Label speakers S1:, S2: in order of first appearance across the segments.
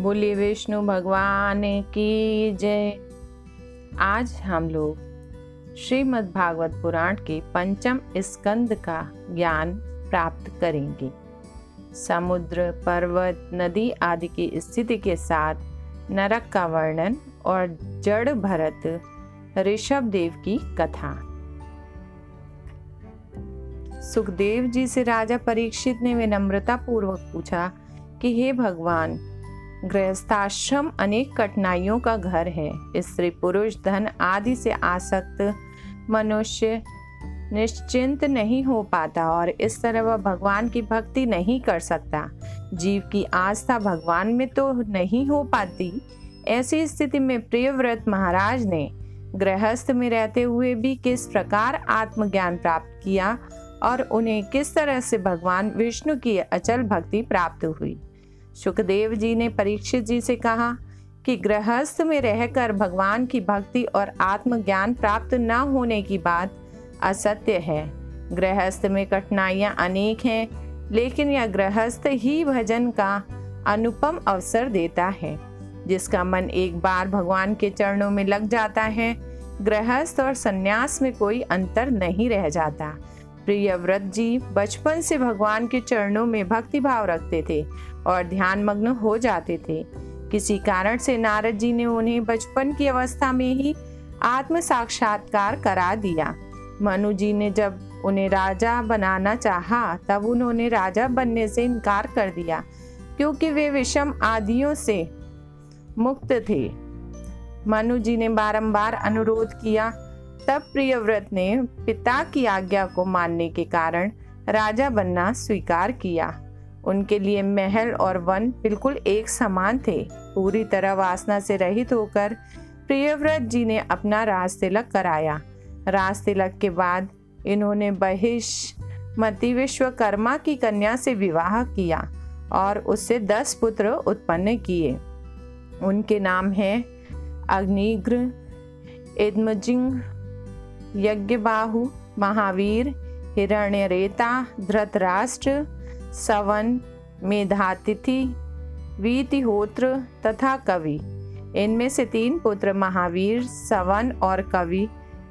S1: बोलिए विष्णु भगवान की जय। आज हम लोग श्रीमद् भागवत पुराण के पंचम स्कंद का ज्ञान प्राप्त करेंगे। समुद्र, पर्वत, नदी आदि की स्थिति के साथ नरक का वर्णन और जड़ भरत ऋषभ देव की कथा। सुखदेव जी से राजा परीक्षित ने विनम्रता पूर्वक पूछा कि हे भगवान गृहस्थाश्रम अनेक कठिनाइयों का घर है। स्त्री पुरुष धन आदि से आसक्त मनुष्य निश्चिंत नहीं हो पाता और इस तरह वह भगवान की भक्ति नहीं कर सकता। जीव की आस्था भगवान में तो नहीं हो पाती। ऐसी स्थिति में प्रियव्रत महाराज ने गृहस्थ में रहते हुए भी किस प्रकार आत्मज्ञान प्राप्त किया और उन्हें किस तरह से भगवान विष्णु की अचल भक्ति प्राप्त हुई? सुखदेव जी ने परीक्षित जी से कहा कि गृहस्थ में रहकर भगवान की भक्ति और आत्मज्ञान प्राप्त न होने की बात असत्य है। गृहस्थ में कठिनाइयाँ अनेक हैं, लेकिन यह गृहस्थ ही भजन का अनुपम अवसर देता है। जिसका मन एक बार भगवान के चरणों में लग जाता है, गृहस्थ और सन्यास में कोई अंतर नहीं रह जाता। प्रियव्रत जी बचपन से भगवान के चरणों में भक्ति भाव रखते थे और ध्यान मग्न हो जाते थे। किसी कारण से नारद जी ने उन्हें बचपन की अवस्था में ही आत्म साक्षात्कार करा दिया। मनु जी ने जब उन्हें राजा बनाना चाहा, तब उन्होंने राजा बनने से इनकार कर दिया, क्योंकि वे विषम आदियों से मुक्त थे। मनु जी ने बारंबार अनुरोध किया तब प्रियव्रत ने पिता की आज्ञा को मानने के कारण राजा बनना स्वीकार किया। उनके लिए महल और वन बिल्कुल एक समान थे। पूरी तरह वासना से रहित होकर प्रियव्रत जी ने अपना राज तिलक कराया। राज तिलक के बाद इन्होंने बहिष मती विश्वकर्मा की कन्या से विवाह किया और उससे दस पुत्र उत्पन्न किए। उनके नाम हैं अग्निग्र, इद्मजिंग यज्ञबाहु, महावीर, हिरण्यरेता, धृतराष्ट्र, सवन, मेधातिथि, वीतिहोत्र तथा कवि। इनमें से तीन पुत्र महावीर, सवन और कवि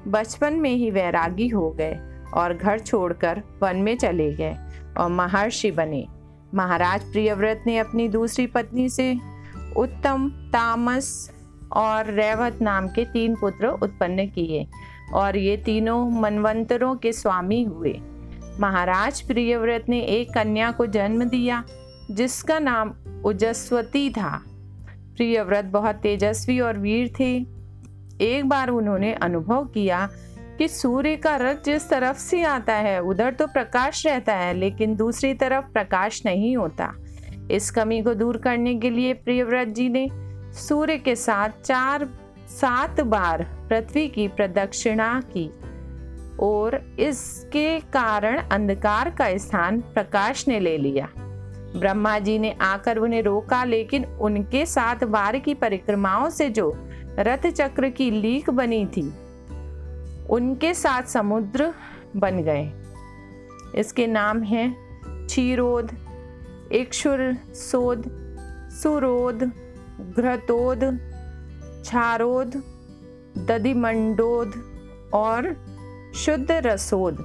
S1: बचपन में ही वैरागी हो गए और घर छोड़कर वन में चले गए और महर्षि बने। महाराज प्रियव्रत ने अपनी दूसरी पत्नी से उत्तम, तामस और रेवत नाम के तीन पुत्र उत्पन्न किए। और ये तीनों मनवंतरों के स्वामी हुए। महाराज प्रियव्रत ने एक कन्या को जन्म दिया, जिसका नाम उजस्वती था। प्रियव्रत बहुत तेजस्वी और वीर थे। एक बार उन्होंने अनुभव किया कि सूर्य का रथ जिस तरफ़ से आता है, उधर तो प्रकाश रहता है, लेकिन दूसरी तरफ़ प्रकाश नहीं होता। इस कमी को दूर करने के लिए प्रियव्रत जी ने सूर्य के साथ चार सात बार पृथ्वी की प्रदक्षिणा की और इसके कारण अंधकार का स्थान प्रकाश ने ले लिया। ब्रह्मा जी ने आकर उन्हें रोका, लेकिन उनके साथ बार की परिक्रमाओं से जो रथ चक्र की लीक बनी थी, उनके साथ समुद्र बन गए। इसके नाम हैं क्षीरोद, इक्षुर सुरोध घृतोद छारोद दधिमंडोद और शुद्ध रसोद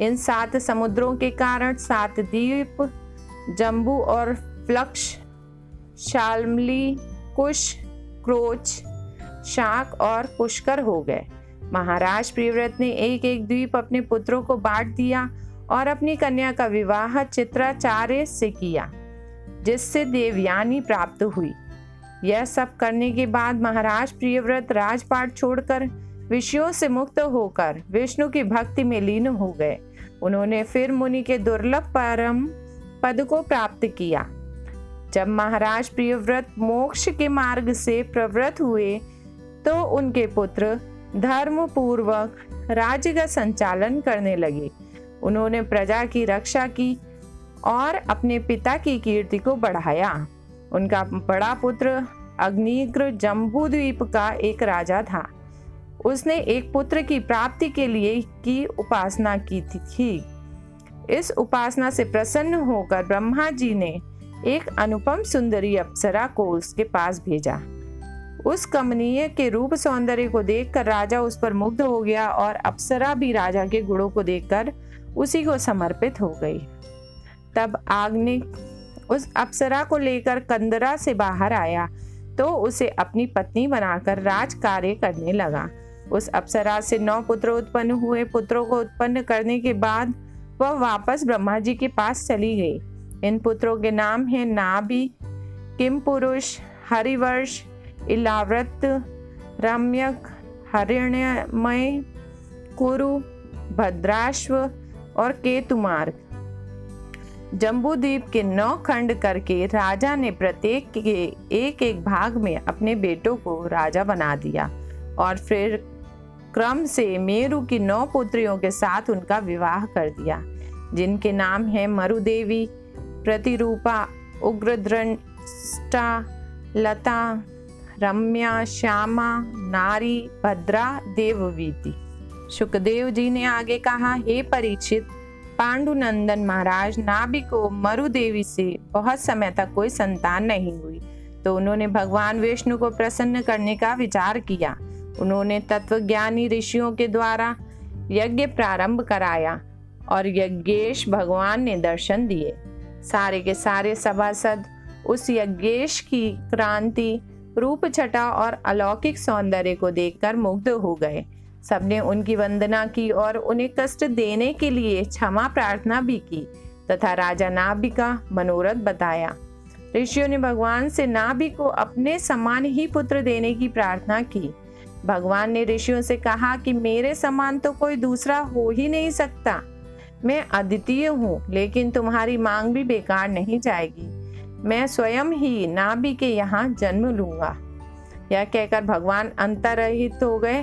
S1: इन सात समुद्रों के कारण सात द्वीप, जम्बू और फ्लक्ष, शालमली, कुश, क्रोच, शाक और पुष्कर हो गए। महाराज प्रियव्रत ने एक एक द्वीप अपने पुत्रों को बांट दिया और अपनी कन्या का विवाह चित्राचार्य से किया, जिससे देवयानी प्राप्त हुई। यह सब करने के बाद महाराज प्रियव्रत राजपाट छोड़कर विषयों से मुक्त होकर विष्णु की भक्ति में लीन हो गए। उन्होंने फिर मुनि के दुर्लभ परम पद को प्राप्त किया। जब महाराज प्रियव्रत मोक्ष के मार्ग से प्रवृत्त हुए तो उनके पुत्र धर्म पूर्वक राज्य का संचालन करने लगे। उन्होंने प्रजा की रक्षा की और अपने पिता की कीर्ति को बढ़ाया। उनका बड़ा पुत्र अग्निग्र जम्बू द्वीप का एक राजा था। उसने एक पुत्र की प्राप्ति के लिए की उपासना की थी इस उपासना से प्रसन्न होकर ब्रह्मा जी ने एक अनुपम सुंदरी अप्सरा को उसके पास भेजा। उस कमनीय के रूप सौंदर्य को देखकर राजा उस पर मुग्ध हो गया और अप्सरा भी राजा के गुणों को देखकर उसी को समर्पित हो गई। तब आग्निक उस अप्सरा को लेकर कंदरा से बाहर आया तो उसे अपनी पत्नी बनाकर राज कार्य करने लगा। उस अप्सरा से नौ पुत्र उत्पन्न हुए। पुत्रों को उत्पन्न करने के बाद वह वापस ब्रह्मा जी के पास चली गई। इन पुत्रों के नाम हैं नाभि किम पुरुष हरिवर्ष इलाव्रत रम्यक, हरिण्यमय, कुरु, भद्राश्व और केतुमार्ग। जम्बूद्वीप के नौ खंड करके राजा ने प्रत्येक के एक एक भाग में अपने बेटों को राजा बना दिया। और फिर क्रम से मेरु की नौ पुत्रियों के साथ उनका विवाह कर दिया, जिनके नाम है मरुदेवी, प्रतिरूपा, उग्रद्रष्टा, लता, रम्या, श्यामा, नारी, भद्रा, देववीति। सुखदेव जी ने आगे कहा, हे परीक्षित पांडुनंदन महाराज नाभि को मरु देवी से बहुत समय तक कोई संतान नहीं हुई। तो उन्होंने भगवान विष्णु को प्रसन्न करने का विचार किया। उन्होंने तत्वज्ञानी ऋषियों के द्वारा यज्ञ प्रारंभ कराया और यज्ञेश भगवान ने दर्शन दिए। सारे के सारे सभासद उस यज्ञेश की क्रांति, रूप छटा और अलौकिक सौंदर्य को देखकर मुग्ध हो गए। सबने उनकी वंदना की और उन्हें कष्ट देने के लिए क्षमा प्रार्थना भी की, तथा राजा नाभि का मनोरथ बताया। ऋषियों ने भगवान से नाभि को अपने समान ही पुत्र देने की प्रार्थना की। भगवान ने ऋषियों से कहा कि मेरे समान तो कोई दूसरा हो ही नहीं सकता। मैं अद्वितीय हूँ, लेकिन तुम्हारी मांग भी बेकार नहीं जाएगी। मैं स्वयं ही नाभि के यहाँ जन्म लूँगा। यह कहकर भगवान अंतरहित हो गए।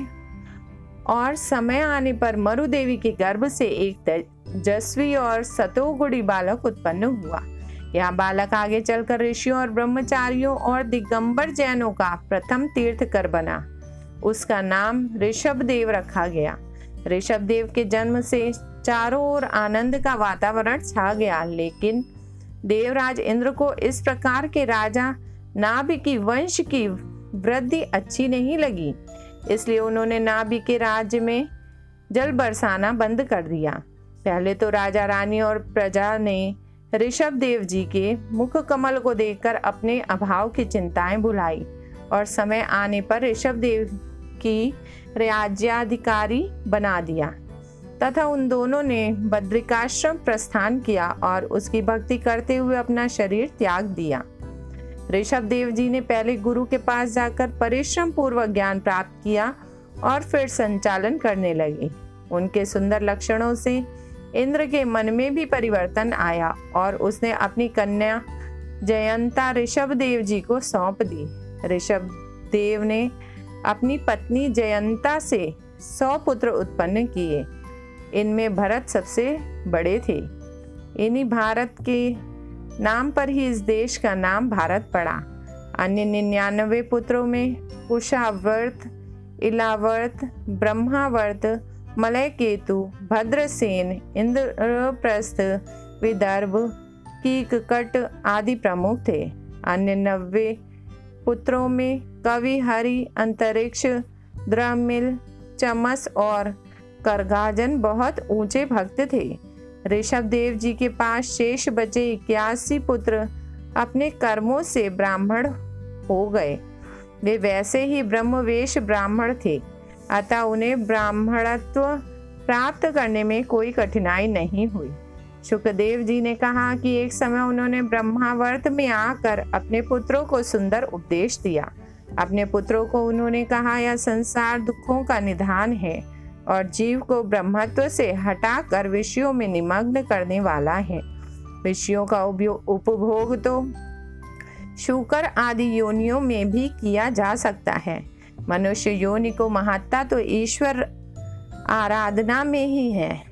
S1: और समय आने पर मरुदेवी के गर्भ से एक तेजस्वी और सतोगुड़ी बालक उत्पन्न हुआ। यह बालक आगे चलकर ऋषियों और ब्रह्मचारियों और दिगंबर जैनों का प्रथम तीर्थकर बना। उसका नाम ऋषभ देव रखा गया। ऋषभ देव के जन्म से चारों ओर आनंद का वातावरण छा गया, लेकिन देवराज इंद्र को इस प्रकार के राजा नाभ की वंश की वृद्धि अच्छी नहीं लगी। इसलिए उन्होंने नाभि के राज्य में जल बरसाना बंद कर दिया। पहले तो राजा रानी और प्रजा ने ऋषभ देव जी के मुख कमल को देखकर अपने अभाव की चिंताएँ भुलाई और समय आने पर ऋषभ देव की राज्याधिकारी बना दिया। तथा उन दोनों ने बद्रिकाश्रम प्रस्थान किया और उसकी भक्ति करते हुए अपना शरीर त्याग दिया। ऋषभ देव जी ने पहले गुरु के पास जाकर परिश्रम पूर्वक ज्ञान प्राप्त किया और फिर संचालन करने लगे। उनके सुंदर लक्षणों से इंद्र के मन में भी परिवर्तन आया और उसने अपनी कन्या जयंता ऋषभ देव जी को सौंप दी। ऋषभ देव ने अपनी पत्नी जयंता से सौ पुत्र उत्पन्न किए। इनमें भरत सबसे बड़े थे। इन्हीं भारत के नाम पर ही इस देश का नाम भारत पड़ा। अन्य निन्यानवे पुत्रों में कुशावर्त, इलावर्त, ब्रह्मावर्त मलय केतु भद्रसेन, इंद्रप्रस्थ, विदर्भ, कीककट आदि प्रमुख थे। अन्य नब्बे पुत्रों में कवि हरि, अंतरिक्ष, द्रमिल, चमस और करगाजन बहुत ऊँचे भक्त थे। ऋषभ देव जी के पास शेष बचे इक्यासी पुत्र अपने कर्मों से ब्राह्मण हो गए। वे वैसे ही ब्रह्मवेश ब्राह्मण थे, अतः उन्हें ब्राह्मणत्व प्राप्त करने में कोई कठिनाई नहीं हुई। सुखदेव जी ने कहा कि एक समय उन्होंने ब्रह्मावर्त में आकर अपने पुत्रों को सुंदर उपदेश दिया। अपने पुत्रों को उन्होंने कहा, यह संसार दुखों का निधान है। और जीव को ब्रह्मत्व से हटाकर विषयों में निमग्न करने वाला है। विषयों का उपभोग तो शुकर आदि योनियों में भी किया जा सकता है। मनुष्य योनि को महत्ता तो ईश्वर आराधना में ही है।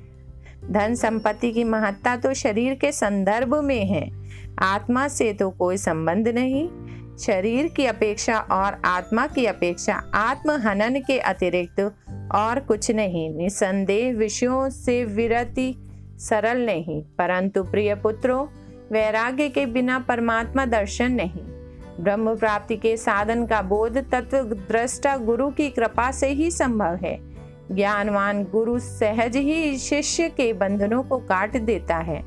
S1: धन संपत्ति की महत्ता तो शरीर के संदर्भ में है। आत्मा से तो कोई संबंध नहीं। शरीर की अपेक्षा और आत्मा की अपेक्षा आत्महनन के अतिरिक्त और कुछ नहीं। निसंदेह विषयों से विरति सरल नहीं, परंतु प्रिय पुत्रों, वैराग्य के बिना परमात्मा दर्शन नहीं। ब्रह्म प्राप्ति के साधन का बोध तत्व दृष्टा गुरु की कृपा से ही संभव है। ज्ञानवान गुरु सहज ही शिष्य के बंधनों को काट देता है।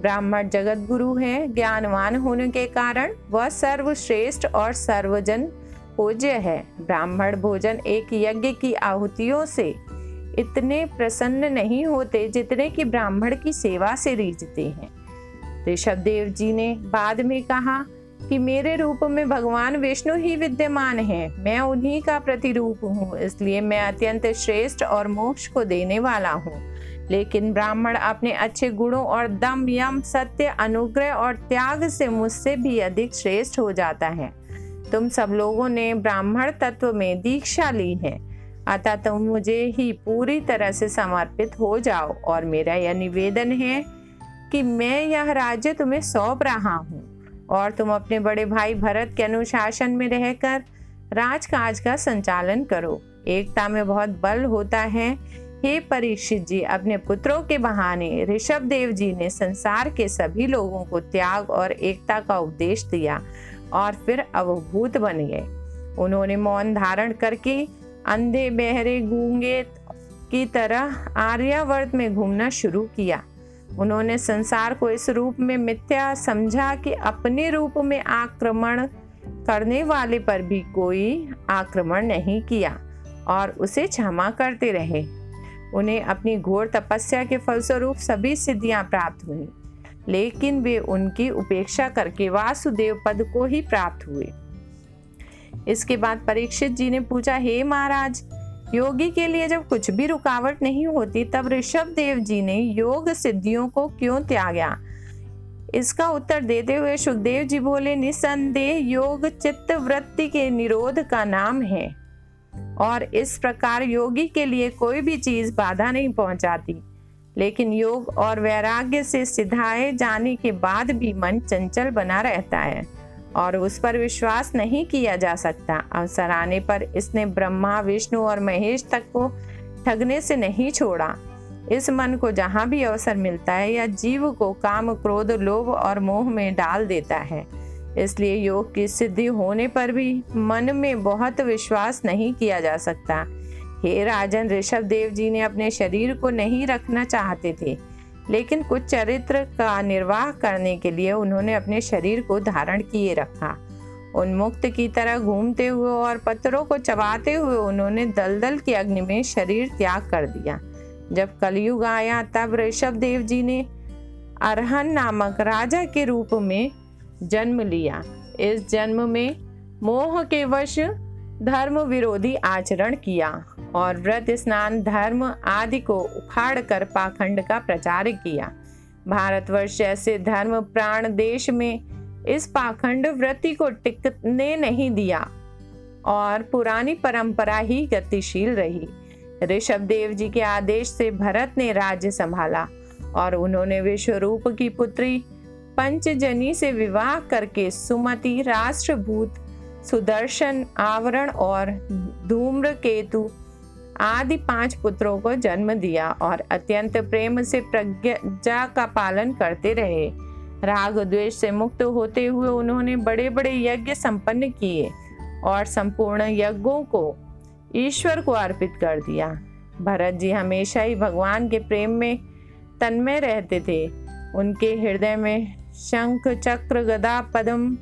S1: ब्राह्मण जगत गुरु है, ज्ञानवान होने के कारण वह सर्वश्रेष्ठ और सर्वजन पूज्य है। ब्राह्मण भोजन एक यज्ञ की आहुतियों से इतने प्रसन्न नहीं होते जितने कि ब्राह्मण की सेवा से रीझते हैं। ऋषभ देव जी ने बाद में कहा कि मेरे रूप में भगवान विष्णु ही विद्यमान है। मैं उन्हीं का प्रतिरूप हूँ, इसलिए मैं अत्यंत श्रेष्ठ और मोक्ष को देने वाला हूँ। लेकिन ब्राह्मण अपने अच्छे गुणों और दम, यम, सत्य, अनुग्रह और त्याग से मुझसे भी अधिक श्रेष्ठ हो जाता है। तुम सब लोगों ने ब्राह्मण तत्व में दीक्षा ली है। अतः तुम मुझे ही पूरी तरह से समर्पित हो जाओ और मेरा यह निवेदन है कि मैं यह राज्य तुम्हें सौंप रहा हूँ और तुम अपने बड़े भाई भरत के अनुशासन में रहकर राजकाज का संचालन करो। एकता में बहुत बल होता है। हे परीक्षित जी, अपने पुत्रों के बहाने ऋषभ देव जी ने संसार के सभी लोगों को त्याग और एकता का उपदेश दिया। और फिर अवभूत बन गए। उन्होंने मौन धारण करके अंधे बहरे गूँगे की तरह आर्यावर्त में घूमना शुरू किया। उन्होंने संसार को इस रूप में मिथ्या समझा कि अपने रूप में आक्रमण करने वाले पर भी कोई आक्रमण नहीं किया और उसे क्षमा करते रहे। उन्हें अपनी घोर तपस्या के फलस्वरूप सभी सिद्धियाँ प्राप्त हुई। लेकिन वे उनकी उपेक्षा करके वासुदेव पद को ही प्राप्त हुए। इसके बाद परीक्षित जी ने पूछा, हे महाराज, योगी के लिए जब कुछ भी रुकावट नहीं होती, तब ऋषभ देव जी ने योग सिद्धियों को क्यों त्यागा? इसका उत्तर देते हुए सुखदेव जी बोले, निसंदेह योग चित्त वृत्ति के निरोध का नाम है, और इस प्रकार योगी के लिए कोई भी चीज़ बाधा नहीं पहुंचाती। लेकिन योग और वैराग्य से सिधाए जाने के बाद भी मन चंचल बना रहता है और उस पर विश्वास नहीं किया जा सकता। अवसर आने पर इसने ब्रह्मा, विष्णु और महेश तक को ठगने से नहीं छोड़ा। इस मन को जहाँ भी अवसर मिलता है या जीव को काम, क्रोध, लोभ और मोह में डाल देता है। इसलिए योग की सिद्धि होने पर भी मन में बहुत विश्वास नहीं किया जा सकता। हे राजन, ऋषभ देव जी ने अपने शरीर को नहीं रखना चाहते थे, लेकिन कुछ चरित्र का निर्वाह करने के लिए उन्होंने अपने शरीर को धारण किए रखा। उन्मुक्त की तरह घूमते हुए और पत्थरों को चबाते हुए उन्होंने दलदल की अग्नि में शरीर त्याग कर दिया। जब कलयुग आया, तब ऋषभ देव जी ने अरहन नामक राजा के रूप में जन्म लिया। इस जन्म में मोह के वश धर्म विरोधी आचरण किया और व्रत स्नान धर्म आदि को उखाड़ कर पाखंड का प्रचार किया। भारतवर्ष जैसे धर्म प्राण देश में इस पाखंड वृत्ति को टिकने नहीं दिया और पुरानी परंपरा ही गतिशील रही। ऋषभ देव जी के आदेश से भरत ने राज्य संभाला और उन्होंने विश्वरूप की पुत्री पंचजनी से विवाह करके सुमति राष्ट्रभूत सुदर्शन, आवरण और धूम्र केतु आदि पाँच पुत्रों को जन्म दिया और अत्यंत प्रेम से प्रज्ञा का पालन करते रहे। राग द्वेष से मुक्त होते हुए उन्होंने बड़े बड़े यज्ञ संपन्न किए और संपूर्ण यज्ञों को ईश्वर को अर्पित कर दिया। भरत जी हमेशा ही भगवान के प्रेम में तन्मय रहते थे। उनके हृदय में शंख, चक्र, गदा, पद्म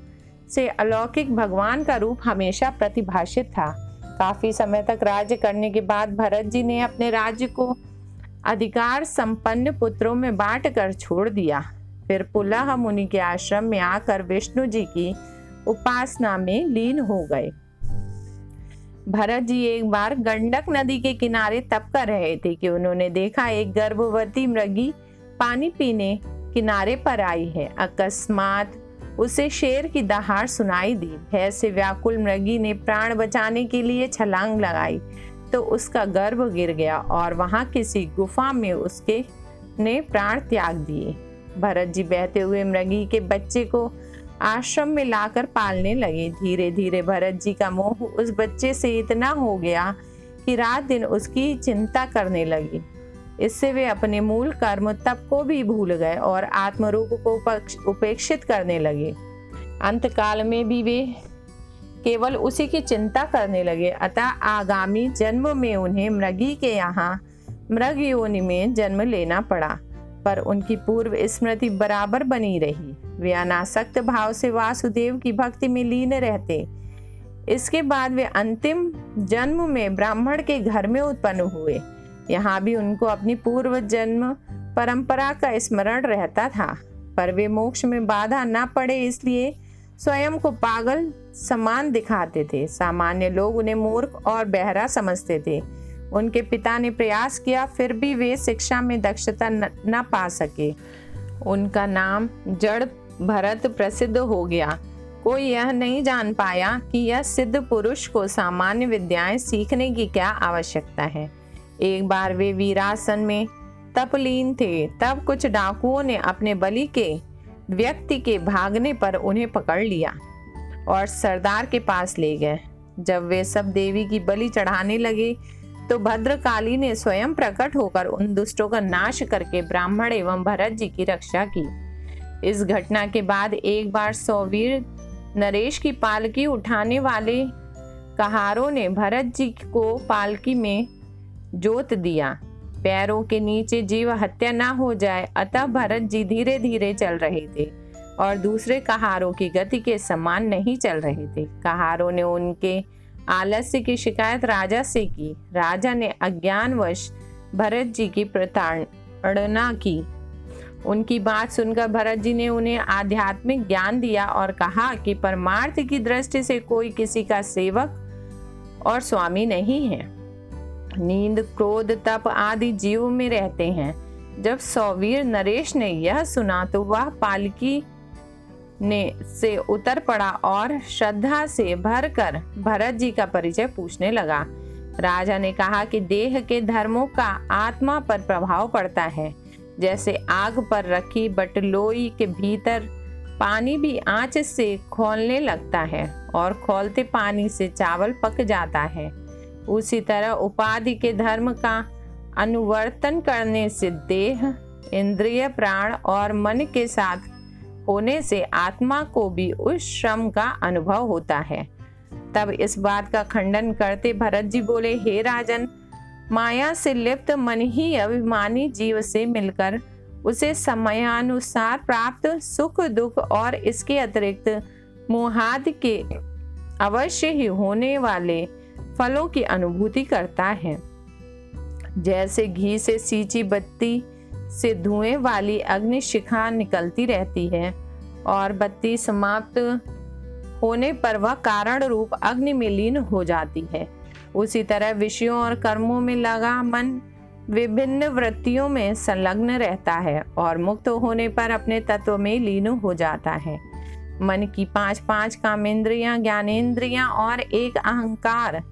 S1: से अलौकिक भगवान का रूप हमेशा प्रतिभाषित था। काफ़ी समय तक राज्य करने के बाद भरत जी ने अपने राज्य को अधिकार संपन्न पुत्रों में बांट कर छोड़ दिया। फिर पुलह मुनि के आश्रम में आकर विष्णु जी की उपासना में लीन हो गए। भरत जी एक बार गंडक नदी के किनारे तप कर रहे थे कि उन्होंने देखा एक गर्भवती मृगी पानी पीने किनारे पर आई है। अकस्मात उसे शेर की दहाड़ सुनाई दी। भय से व्याकुल मृगी ने प्राण बचाने के लिए छलांग लगाई तो उसका गर्भ गिर गया और वहाँ किसी गुफा में उसके ने प्राण त्याग दिए। भरत जी बहते हुए मृगी के बच्चे को आश्रम में लाकर पालने लगे। धीरे धीरे भरत जी का मोह उस बच्चे से इतना हो गया कि रात दिन उसकी चिंता करने लगी। इससे वे अपने मूल कर्म तप को भी भूल गए और आत्मरूप को उपेक्षित करने लगे। अंत काल में भी वे केवल उसी की चिंता करने लगे। अतः आगामी जन्म में उन्हें मृगी के यहाँ, मृग योनि में जन्म लेना पड़ा, पर उनकी पूर्व स्मृति बराबर बनी रही। वे अनासक्त भाव से वासुदेव की भक्ति में लीन रहते। इसके बाद वे अंतिम जन्म में ब्राह्मण के घर में उत्पन्न हुए। यहाँ भी उनको अपनी पूर्व जन्म परंपरा का स्मरण रहता था पर वे मोक्ष में बाधा न पड़े इसलिए स्वयं को पागल समान दिखाते थे। सामान्य लोग उन्हें मूर्ख और बहरा समझते थे। उनके पिता ने प्रयास किया फिर भी वे शिक्षा में दक्षता न, न पा सके। उनका नाम जड़ भरत प्रसिद्ध हो गया। कोई यह नहीं जान पाया कि यह सिद्ध पुरुष को सामान्य विद्याएँ सीखने की क्या आवश्यकता है। एक बार वे वीरासन में तपलीन थे, तब कुछ डाकुओं ने अपने बलि के व्यक्ति के भागने पर उन्हें पकड़ लिया और सरदार के पास ले गए। जब वे सब देवी की बलि चढ़ाने लगे तो भद्रकाली ने स्वयं प्रकट होकर उन दुष्टों का नाश करके ब्राह्मण एवं भरत जी की रक्षा की। इस घटना के बाद एक बार सौवीर नरेश की पालकी उठाने वाले कहारों ने भरत जी को पालकी में जोत दिया। पैरों के नीचे जीव हत्या ना हो जाए, अतः भरत जी धीरे धीरे चल रहे थे और दूसरे कहारों की गति के समान नहीं चल रहे थे। कहारों ने उनके आलस्य की शिकायत राजा से की। राजा ने अज्ञानवश भरत जी की प्रताड़ना की। उनकी बात सुनकर भरत जी ने उन्हें आध्यात्मिक ज्ञान दिया और कहा कि परमार्थ की दृष्टि से कोई किसी का सेवक और स्वामी नहीं है। नींद, क्रोध, तप आदि जीव में रहते हैं। जब सौवीर नरेश ने यह सुना तो वह पालकी ने से उतर पड़ा और श्रद्धा से भरकर भरत जी का परिचय पूछने लगा। राजा ने कहा कि देह के धर्मों का आत्मा पर प्रभाव पड़ता है। जैसे आग पर रखी बटलोई के भीतर पानी भी आँच से खोलने लगता है और खोलते पानी से चावल पक जाता है। उसी तरह उपाधि के धर्म का अनुवर्तन करने से देह, इंद्रिय प्राण और मन के साथ होने से आत्मा को भी उस श्रम का अनुभव होता है। तब इस बात का खंडन करते भरत जी बोले, हे राजन, माया से लिप्त मन ही अभिमानी जीव से मिलकर उसे समयानुसार प्राप्त सुख, दुख और इसके अतिरिक्त मोहाद के अवश्य ही होने वाले फलों की अनुभूति करता है। जैसे घी से सींची बत्ती से धुएँ वाली अग्नि शिखा निकलती रहती है और बत्ती समाप्त होने पर वह कारण रूप अग्नि में लीन हो जाती है। उसी तरह विषयों और कर्मों में लगा मन विभिन्न वृत्तियों में संलग्न रहता है और मुक्त होने पर अपने तत्व में लीन हो जाता है। मन की पाँच पाँच कामेंद्रियाँ ज्ञानेन्द्रियाँ और एक अहंकार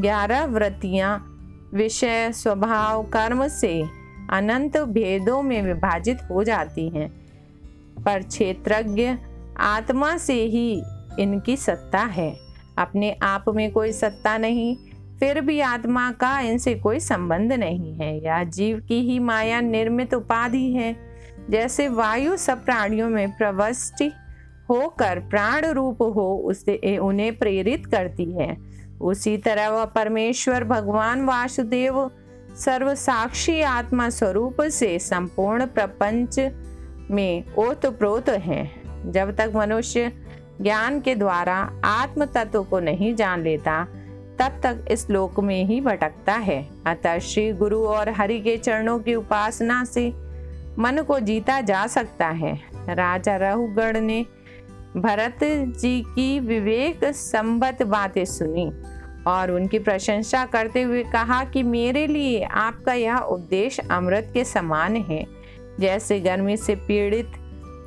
S1: ग्यारह वृत्तियाँ विषय, स्वभाव, कर्म से अनंत भेदों में विभाजित हो जाती हैं। पर क्षेत्रज्ञ आत्मा से ही इनकी सत्ता है। अपने आप में कोई सत्ता नहीं, फिर भी आत्मा का इनसे कोई संबंध नहीं है। यह जीव की ही माया निर्मित उपाधि है। जैसे वायु सब प्राणियों में प्रवष्टि होकर प्राण रूप हो उसे उन्हें प्रेरित करती है। उसी तरह वह परमेश्वर, भगवान, वासुदेव सर्व साक्षी आत्मा स्वरूप से संपूर्ण प्रपंच में ओतप्रोत है। जब तक मनुष्य ज्ञान के द्वारा आत्म तत्व को नहीं जान लेता, तब तक इस लोक में ही भटकता है। अतः श्री गुरु और हरि के चरणों की उपासना से मन को जीता जा सकता है। राजा रहुगढ़ ने भरत जी की विवेक संबत बातें सुनी और उनकी प्रशंसा करते हुए कहा कि मेरे लिए आपका यह उपदेश अमृत के समान है। जैसे गर्मी से पीड़ित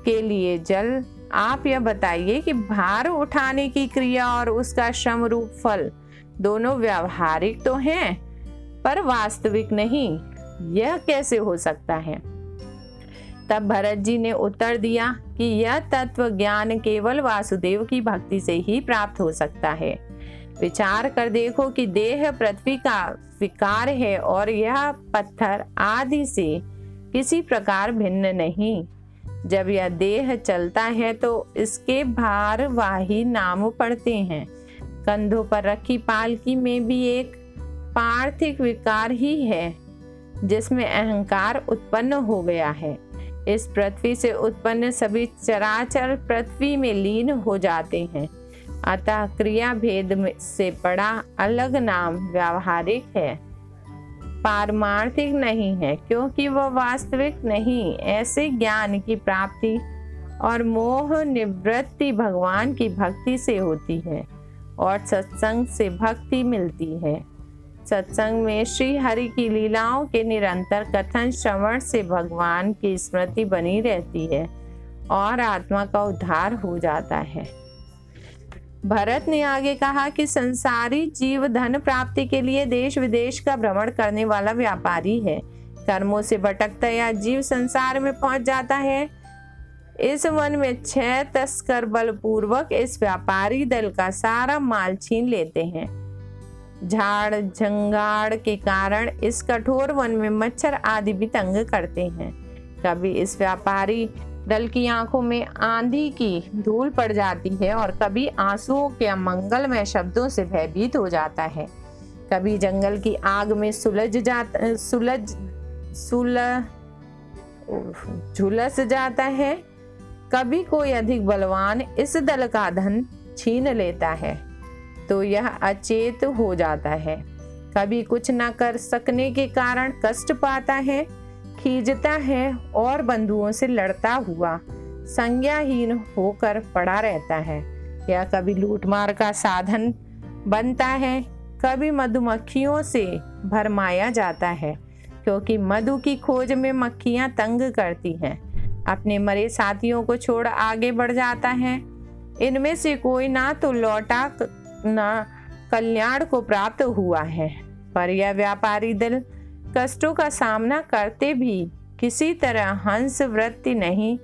S1: के लिए जल, आप यह बताइए कि भार उठाने की क्रिया और उसका श्रम रूप फल दोनों व्यावहारिक तो हैं, पर वास्तविक नहीं। यह कैसे हो सकता है? तब भरत जी ने उत्तर दिया कि यह तत्व ज्ञान केवल वासुदेव की भक्ति से ही प्राप्त हो सकता है। विचार कर देखो कि देह पृथ्वी का विकार है और यह पत्थर आदि से किसी प्रकार भिन्न नहीं। जब यह देह चलता है तो इसके भारवाही नाम पड़ते हैं। कंधों पर रखी पालकी में भी एक पार्थिक विकार ही है, जिसमें अहंकार उत्पन्न हो गया है। इस पृथ्वी से उत्पन्न सभी चराचर पृथ्वी में लीन हो जाते हैं। अतः क्रिया भेद से बड़ा अलग नाम व्यावहारिक है। पारमार्थिक नहीं है, क्योंकि वह वास्तविक नहीं, ऐसे ज्ञान की प्राप्ति और मोह निवृत्ति भगवान की भक्ति से होती है और सत्संग से भक्ति मिलती है। सत्संग में श्री हरि की लीलाओं के निरंतर कथन श्रवण से भगवान की स्मृति बनी रहती है और आत्मा का उद्धार हो जाता है। भरत ने आगे कहा कि संसारी जीव धन प्राप्ति के लिए देश विदेश का भ्रमण करने वाला व्यापारी है। कर्मों से भटकता या जीव संसार में पहुँच जाता है। इस वन में छह तस्कर बलपूर्वक इस व्यापारी दल का सारा माल छीन लेते हैं। झाड़, झंगाड़ के कारण इस कठोर वन में मच्छर आदि भी तंग करते हैं। कभी इस व्यापारी दल की आँखों में आंधी की धूल पड़ जाती है और कभी आंसुओं के मंगलमय शब्दों से भयभीत हो जाता है। कभी जंगल की आग में सुलझ जाता, सुलझ, सुल झुलस जाता है। कभी कोई अधिक बलवान इस दल का धन छीन लेता है। तो यह अचेत हो जाता है। कभी कुछ न कर सकने के कारण कष्ट पाता है, खींचता है और बंधुओं से लड़ता हुआ संज्ञाहीन होकर पड़ा रहता है। या कभी लूटमार का साधन बनता है, कभी मधुमक्खियों से भरमाया जाता है, क्योंकि मधु की खोज में मक्खियाँ तंग करती हैं। अपने मरे साथियों को छोड़ आगे बढ़ जाता है। इनमें से कोई ना तो लौटा कल्याण को प्राप्त हुआ है। पर यह व्यापारी दल कष्टों का सामना करते भी किसी तरह हंस वृत्ति नहीं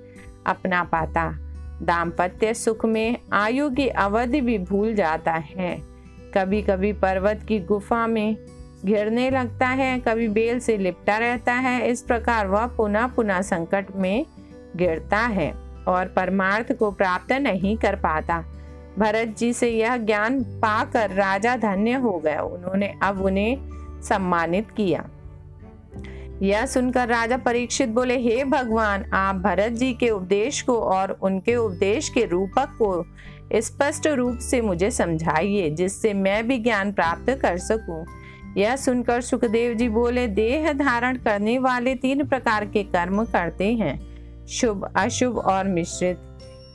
S1: अपना पाता। दाम्पत्य सुख में आयु की अवधि भी भूल जाता है। कभी कभी पर्वत की गुफा में घिरने लगता है, कभी बेल से लिपटा रहता है, इस प्रकार वह पुनः पुनः संकट में गिरता है और परमार्थ को प्राप्त नहीं कर पाता। भरत जी से यह ज्ञान पाकर राजा धन्य हो गया। उन्होंने अब उन्हें सम्मानित किया। यह सुनकर राजा परीक्षित बोले, हे भगवान, आप भरत जी के उपदेश को और उनके उपदेश के रूपक को स्पष्ट रूप से मुझे समझाइए, जिससे मैं भी ज्ञान प्राप्त कर सकूँ। यह सुनकर सुखदेव जी बोले, देह धारण करने वाले तीन प्रकार के कर्म करते हैं, शुभ, अशुभ और मिश्रित।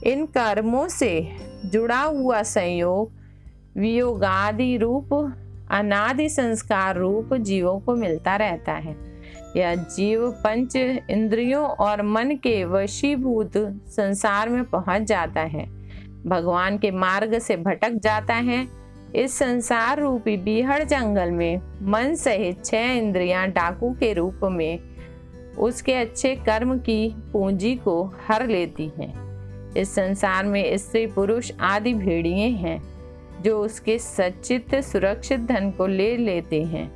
S1: इन कर्मों से जुड़ा हुआ संयोग, वियोगादि रूप, अनादि संस्कार रूप जीवों को मिलता रहता है। यह जीव पंच इंद्रियों और मन के वशीभूत संसार में पहुँच जाता है। भगवान के मार्ग से भटक जाता है। इस संसार रूपी बीहड़ जंगल में मन सहित छह इंद्रियाँ डाकू के रूप में उसके अच्छे कर्म की पूंजी को हर लेती हैं। इस संसार में स्त्री पुरुष आदि भेड़िए हैं, जो उसके सचित सुरक्षित धन को ले लेते हैं।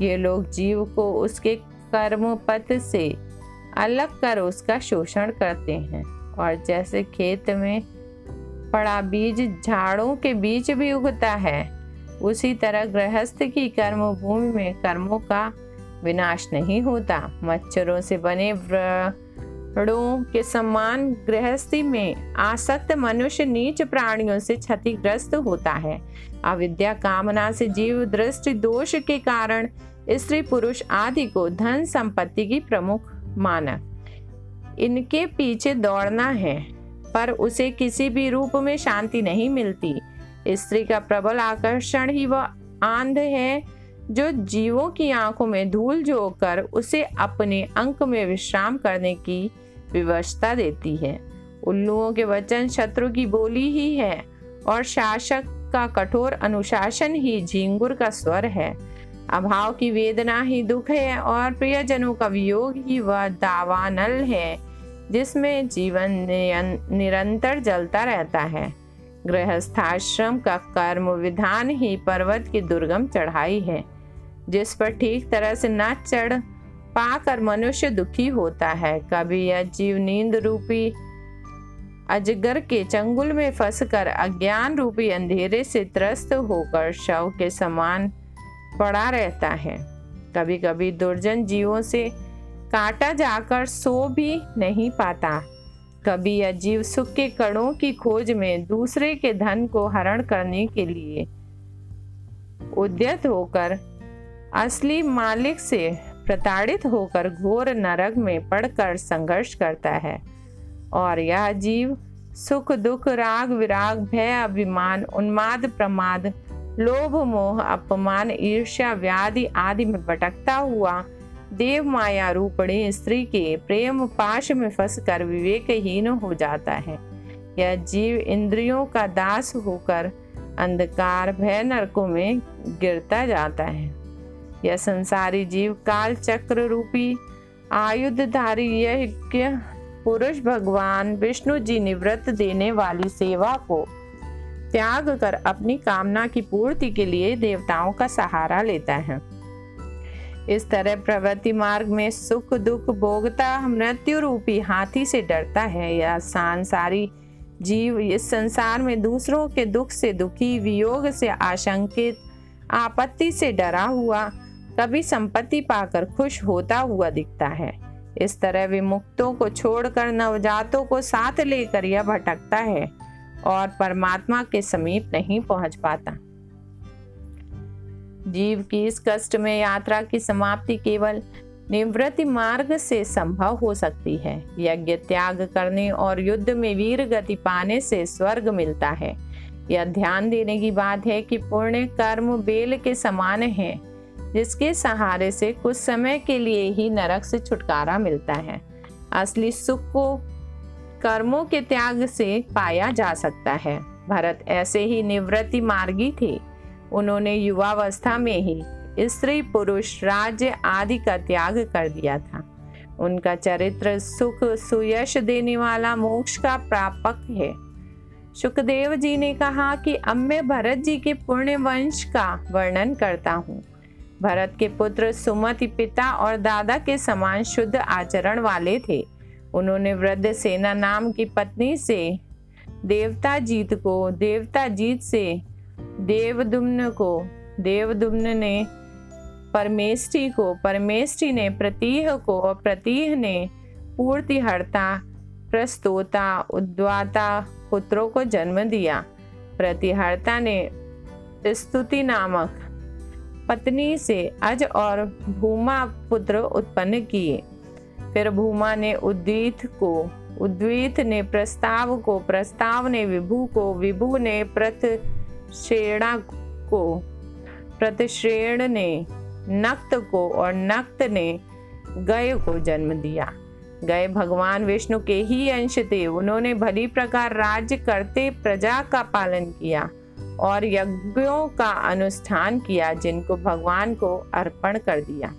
S1: ये लोग जीव को उसके कर्म पथ से अलग कर उसका शोषण करते हैं। और जैसे खेत में पड़ा बीज झाड़ों के बीच भी उगता है, उसी तरह गृहस्थ की कर्म भूमि में कर्मों का विनाश नहीं होता। मच्छरों से बने व्रणों के समान गृहस्थी में आसक्त मनुष्य नीच प्राणियों से क्षतिग्रस्त होता है। अविद्या कामना से जीव दृष्टि दोष के कारण स्त्री पुरुष आदि को धन संपत्ति की प्रमुख माना इनके पीछे दौड़ना है, पर उसे किसी भी रूप में शांति नहीं मिलती। स्त्री का प्रबल आकर्षण ही वह आंध है, जो जीवों की आँखों में धूल जोकर उसे अपने अंक में विश्राम करने की व्यवस्था देती है। उल्लुओं के वचन शत्रु की बोली ही है और शासक का कठोर अनुशासन ही झिंगुर का स्वर है। अभाव की वेदना ही दुख है और प्रियजनों का वियोग ही वह दावानल है, जिसमें जीवन निरंतर जलता रहता है। गृहस्थाश्रम का कर्म विधान ही पर्वत की दुर्गम चढ़ाई है, जिस पर ठीक तरह से न चढ़ पाकर मनुष्य दुखी होता है। कभी यह जीव नींद रूपी अजगर के चंगुल में फंसकर अज्ञान रूपी अंधेरे से त्रस्त होकर शव के समान पड़ा रहता है। कभी कभी दुर्जन जीवों से काटा जाकर सो भी नहीं पाता। कभी यह जीव सुख के कणों की खोज में दूसरे के धन को हरण करने के लिए उद्यत होकर असली मालिक से प्रताड़ित होकर घोर नरक में पड़कर संघर्ष करता है। और यह जीव सुख, दुख, राग विराग, भय, अभिमान, उन्माद, प्रमाद, लोभ, मोह, अपमान, ईर्ष्या, व्याधि आदि में भटकता हुआ देव माया रूपणी स्त्री के प्रेम पाश में फंसकर विवेकहीन हो जाता है। यह जीव इंद्रियों का दास होकर अंधकार, भय नरकों में गिरता जाता है। यह संसारी जीव काल चक्र रूपी आयुधधारी यज्ञ पुरुष भगवान विष्णु जी निवृत्त देने वाली सेवा को त्याग कर अपनी कामना की पूर्ति के लिए देवताओं का सहारा लेता है। इस तरह प्रवृत्ति मार्ग में सुख, दुख, भोगता मृत्यु रूपी हाथी से डरता है। या सांसारी जीव इस संसार में दूसरों के दुख से दुखी, वियोग से आशंकित, आपत्ति से डरा हुआ कभी संपत्ति पाकर खुश होता हुआ दिखता है। इस तरह विमुक्तों को छोड़कर नवजातों को साथ लेकर यह भटकता है और परमात्मा के समीप नहीं पहुँच पाता। जीव की इस कष्ट में यात्रा की समाप्ति केवल निवृत्ति मार्ग से संभव हो सकती है। यज्ञ त्याग करने और युद्ध में वीर गति पाने से स्वर्ग मिलता है। यह ध्यान देने की बात है कि पुण्य कर्म बेल के समान है। जिसके सहारे से कुछ समय के लिए ही नरक से छुटकारा मिलता है। असली सुख को कर्मों के त्याग से पाया जा सकता है। भरत ऐसे ही निवृत्ति मार्गी थे। उन्होंने युवावस्था में ही स्त्री पुरुष राज्य आदि का त्याग कर दिया था। उनका चरित्र सुख सुयश देने वाला मोक्ष का प्रापक है। सुखदेव जी ने कहा कि अब मैं भरत जी के पुण्य वंश का वर्णन करता हूँ। भरत के पुत्र सुमति पिता और दादा के समान शुद्ध आचरण वाले थे। उन्होंने वृद्ध सेना नाम की पत्नी से, देवता जीत को, देवता जीत से, देवदुम्न को, देवदुम्न ने परमेष्टि को परमेष्टि ने, प्रतीह को और प्रतीह ने पूर्ति, हरता, प्रस्तोता, उद्वाता पुत्रों को जन्म दिया। प्रतिहर्ता ने स्तुति नामक पत्नी से अज और भूमा पुत्र उत्पन्न किए। फिर भूमा ने उद्वीत को, उद्वीत ने प्रस्ताव को, प्रस्ताव ने विभू को, विभू ने प्रतश्रेणा को, प्रतिश्रेण ने नक्त को और नक्त ने गय को जन्म दिया। गए भगवान विष्णु के ही अंश थे। उन्होंने भली प्रकार राज्य करते प्रजा का पालन किया। और यज्ञों का अनुष्ठान किया, जिनको भगवान को अर्पण कर दिया।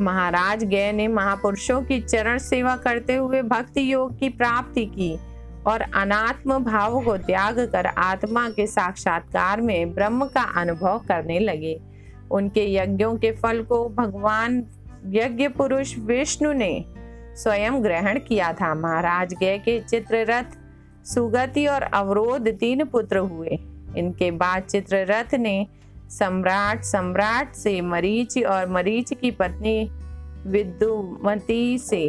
S1: महाराज गय ने महापुरुषों की चरण सेवा करते हुए भक्ति योग की प्राप्ति की और अनात्म भाव को त्याग कर आत्मा के साक्षात्कार में ब्रह्म का अनुभव करने लगे। उनके यज्ञों के फल को भगवान यज्ञ पुरुष विष्णु ने स्वयं ग्रहण किया था। महाराज गय के चित्ररथ सुगति और अवरोध तीन पुत्र हुए। इनके बाद चित्ररथ ने सम्राट सम्राट से मरीच और मरीच की पत्नी विदुमती से,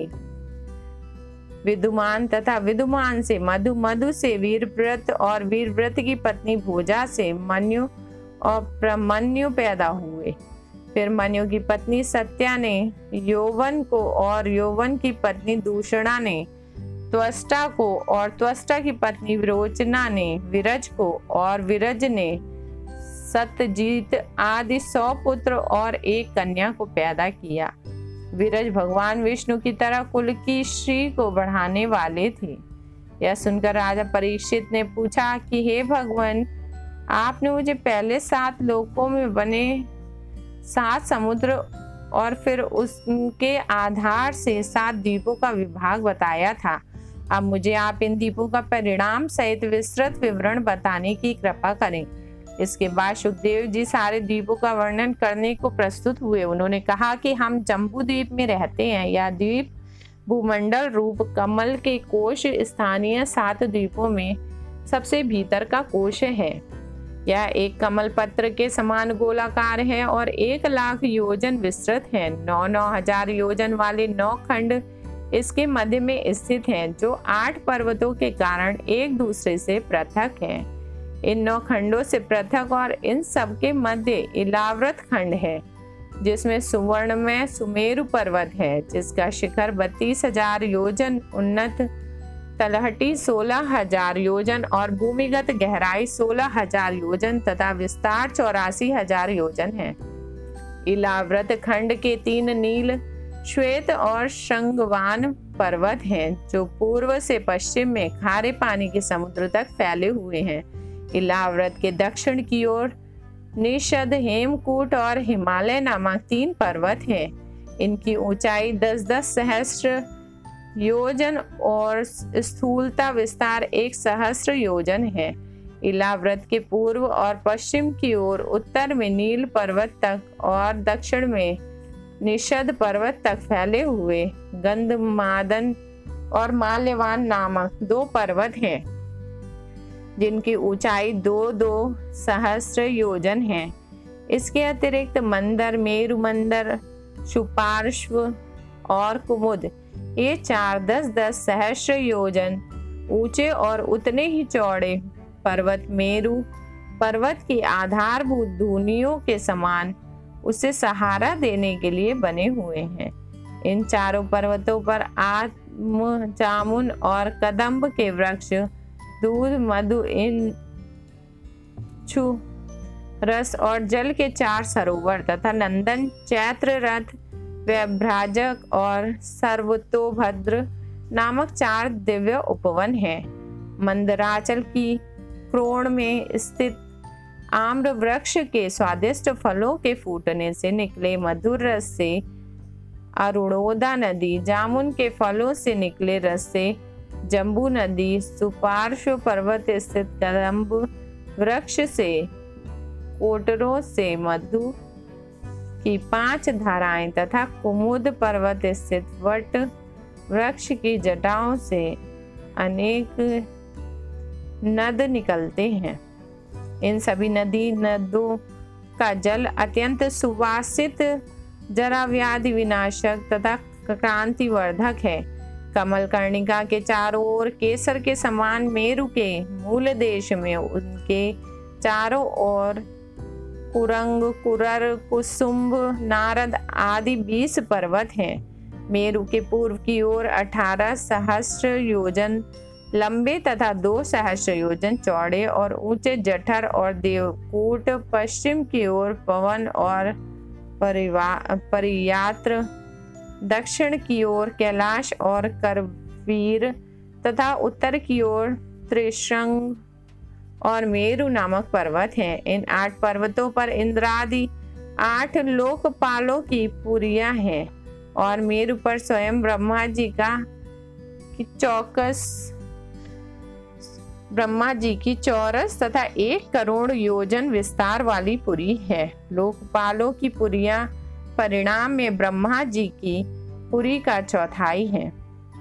S1: विदुमान तथा विदुमान से, मधु मधु से वीरव्रत और वीरव्रत की पत्नी भोजा से मन्यु और प्रमन्यु पैदा हुए। फिर मन्यु की पत्नी सत्या ने, यौवन को और यौवन की पत्नी दूषणा ने त्वष्टा को और त्वष्टा की पत्नी विरोचना ने, विरज को और विरज ने सत्यजीत आदि सौ पुत्र और एक कन्या को पैदा किया। विरज भगवान विष्णु की तरह कुल की श्री को बढ़ाने वाले थे। यह सुनकर राजा परीक्षित ने पूछा कि, हे भगवान, आपने मुझे पहले सात लोकों में बने सात समुद्र और फिर उसके आधार से सात द्वीपों का विभाग बताया था। अब मुझे आप इन द्वीपों का परिणाम सहित विस्तृत विवरण बताने की कृपा करें। इसके बाद सुखदेव जी सारे द्वीपों का वर्णन करने को प्रस्तुत हुए। उन्होंने कहा कि हम जम्बू द्वीप में रहते हैं। यह द्वीप भूमंडल रूप कमल के कोश स्थानीय सात द्वीपों में सबसे भीतर का कोश है। यह एक कमल पत्र के समान गोलाकार है और एक लाख योजन विस्तृत है। नौ नौ हज़ार योजन वाले नौ खंड इसके मध्य में स्थित हैं, जो आठ पर्वतों के कारण एक दूसरे से पृथक हैं। इन नौ खंडों से पृथक और इन सब के मध्य इलाव्रत खंड है, जिसमें सुवर्ण में सुमेरु पर्वत है, जिसका शिखर बत्तीस हज़ार योजन, उन्नत तलहटी सोलह हज़ार योजन और भूमिगत गहराई सोलह हज़ार योजन तथा विस्तार चौरासी हज़ार योजन है। इलाव्रत खंड के तीन नील श्वेत और शंगवान पर्वत हैं, जो पूर्व से पश्चिम में खारे पानी के समुद्र तक फैले हुए हैं। इलाव्रत के दक्षिण की ओर निषद, हेमकूट और हिमालय नामक तीन पर्वत हैं। इनकी ऊंचाई दस दस सहस्त्र योजन और स्थूलता विस्तार एक सहस्त्र योजन है। इलाव्रत के पूर्व और पश्चिम की ओर उत्तर में नील पर्वत तक और दक्षिण में निषद पर्वत तक फैले हुए गंधमादन और माल्यवान नामक दो पर्वत हैं, जिनकी ऊंचाई दो दो सहस्र योजन है। इसके अतिरिक्त मंदिर, मेरु मंदिर, सुपार्श्व और कुमुद, ये चार दस दस सहस्र योजन, ऊँचे और उतने ही चौड़े पर्वत मेरु पर्वत की आधारभूत धुनियों के समान उसे सहारा देने के लिए बने हुए हैं। इन चारों पर्वतों पर आत्म जामुन और कदम्ब के वृक्ष, दूध, मधु, इन छु, रस और जल के चार सरोवर तथा नंदन चैत्र रथ व्यभ्राजक और सर्वतोभद्र नामक चार दिव्य उपवन हैं। मंदराचल की क्रोण में स्थित आम्र वृक्ष के स्वादिष्ट फलों के फूटने से निकले मधुर रस से अरुणोदा नदी, जामुन के फलों से निकले रस से जम्बू नदी, सुपार्श्व पर्वत स्थित कदम्ब वृक्ष से कोटरों से मधु की पाँच धाराएँ तथा कुमुद पर्वत स्थित वट वृक्ष की जटाओं से अनेक नद निकलते हैं। इन सभी नदी नदों का जल अत्यंत सुवासित जरा व्याधि विनाशक तथा क्रांतिवर्धक है। कमल कर्णिका के चारों ओर केसर के समान मेरु के मूल देश में उनके चारों ओर कुरंग, कुरर कुसुम्भ नारद आदि बीस पर्वत हैं। मेरु के पूर्व की ओर अठारह सहस्र योजन लंबे तथा दो सहस्त्र योजन, चौड़े और ऊँचे जठर और देवकूट, पश्चिम की ओर पवन और परियात्र, दक्षिण की ओर कैलाश और करवीर तथा उत्तर की ओर त्रिशंग और मेरु नामक पर्वत हैं। इन आठ पर्वतों पर इंद्रादि आठ लोकपालों की पुरिया हैं और मेरु पर स्वयं ब्रह्मा जी का चौकस ब्रह्मा जी की चौरस तथा एक करोड़ योजन विस्तार वाली पुरी है। लोकपालों की पुरिया परिणाम में ब्रह्मा जी की पुरी का चौथाई है।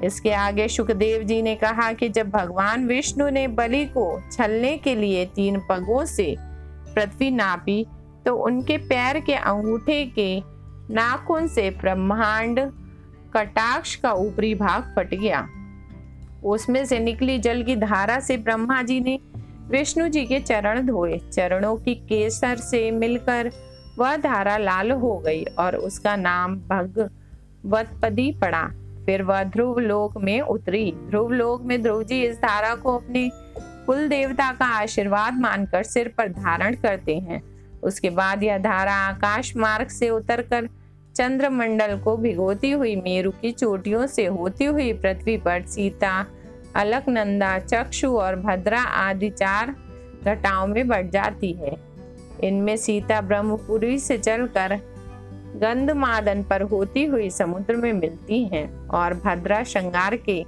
S1: इसके आगे सुखदेव जी ने कहा कि जब भगवान विष्णु ने बलि को छलने के लिए तीन पगों से पृथ्वी नापी तो उनके पैर के अंगूठे के नाखून से ब्रह्मांड कटाक्ष का ऊपरी भाग फट गया। उसमें से निकली जल की धारा से ब्रह्मा जी ने विष्णु जी के चरण धोए। चरणों की केसर से मिलकर वह धारा लाल हो गई और उसका नाम भगवतपदी पड़ा। फिर वह ध्रुव लोक में उतरी। ध्रुव लोक में ध्रुव जी इस धारा को अपने कुल देवता का आशीर्वाद मानकर सिर पर धारण करते हैं। उसके बाद यह धारा आकाश मार्ग से उतरकर चंद्रमंडल को भिगोती हुई मेरु की चोटियों से होती हुई पृथ्वी पर सीता, अलकनंदा, चक्षु और भद्रा आदि चार घटाओं में बढ़ जाती है। इनमें सीता ब्रह्मपुरी से चलकर गंधमादन पर होती हुई समुद्र में मिलती हैं और भद्रा श्रृंगार के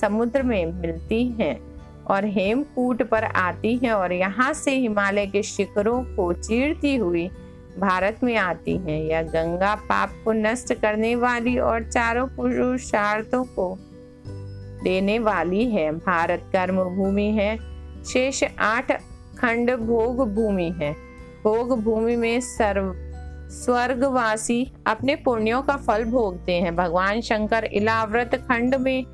S1: समुद्र में मिलती हैं और हेमकूट पर आती हैं और यहाँ से हिमालय के शिखरों को चीरती हुई भारत में आती हैं यह गंगा पाप को नष्ट करने वाली और चारों पुरुषार्थों को देने वाली है। भारत कर्म भूमि है, शेष आठ खंड भोग भूमि है। भोग भूमि में सर्व, स्वर्गवासी अपने पुण्यों का फल भोगते हैं। भगवान शंकर इलाव्रत खंड में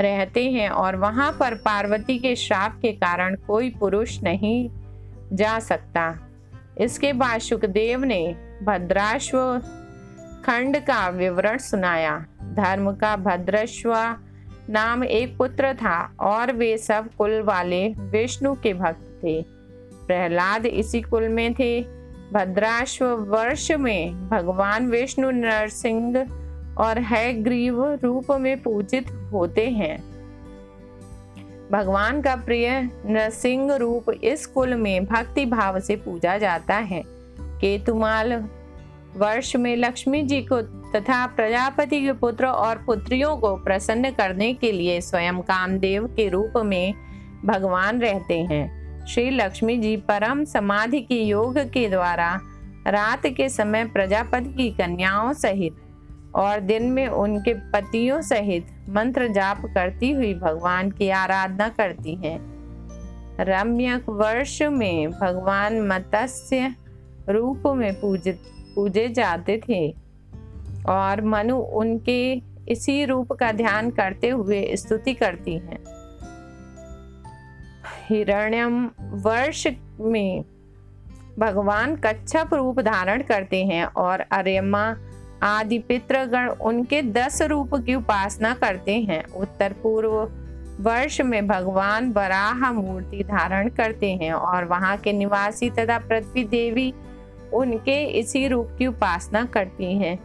S1: रहते हैं और वहाँ पर पार्वती के श्राप के कारण कोई पुरुष नहीं जा सकता। इसके बाद सुखदेव ने भद्राश्व खंड का विवरण सुनाया। धर्म का भद्रश्व नाम एक पुत्र था और वे सब कुल वाले विष्णु के भक्त थे। प्रहलाद इसी कुल में थे। भद्राश्व वर्ष में भगवान विष्णु नरसिंह और है ग्रीव रूप में पूजित होते हैं। भगवान का प्रिय नरसिंह रूप इस कुल में भक्ति भाव से पूजा जाता है। केतुमाल वर्ष में लक्ष्मी जी को तथा प्रजापति के पुत्र और पुत्रियों को प्रसन्न करने के लिए स्वयं कामदेव के रूप में भगवान रहते हैं। श्री लक्ष्मी जी परम समाधि के योग के द्वारा रात के समय प्रजापति की कन्याओं सहित और दिन में उनके पतियों सहित मंत्र जाप करती हुई भगवान की आराधना करती हैं। रम्यक वर्ष में भगवान मत्स्य रूप में पूजित पूजे जाते थे और मनु उनके इसी रूप का ध्यान करते हुए स्तुति करती हैं। हिरण्यम वर्ष में भगवान कच्छप रूप धारण करते हैं और अरेमा आदि पितृगण उनके दस रूप की उपासना करते हैं। उत्तर पूर्व वर्ष में भगवान वराह मूर्ति धारण करते हैं और वहाँ के निवासी तथा पृथ्वी देवी उनके इसी रूप की उपासना करती हैं।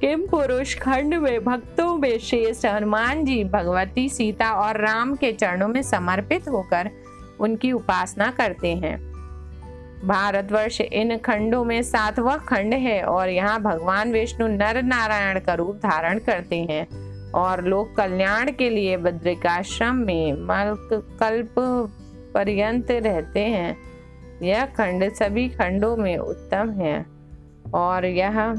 S1: किम पुरुष खंड में भक्तों में श्रेष्ठ हनुमान जी, भगवती सीता और राम के चरणों में समर्पित होकर उनकी उपासना करते हैं। भारतवर्ष इन खंडों में सातवां खंड है और यहाँ भगवान विष्णु नर नारायण का रूप धारण करते हैं और लोक कल्याण के लिए बद्रिकाश्रम में मल्क कल्प पर्यंत रहते हैं। यह खंड सभी खंडों में उत्तम है और यह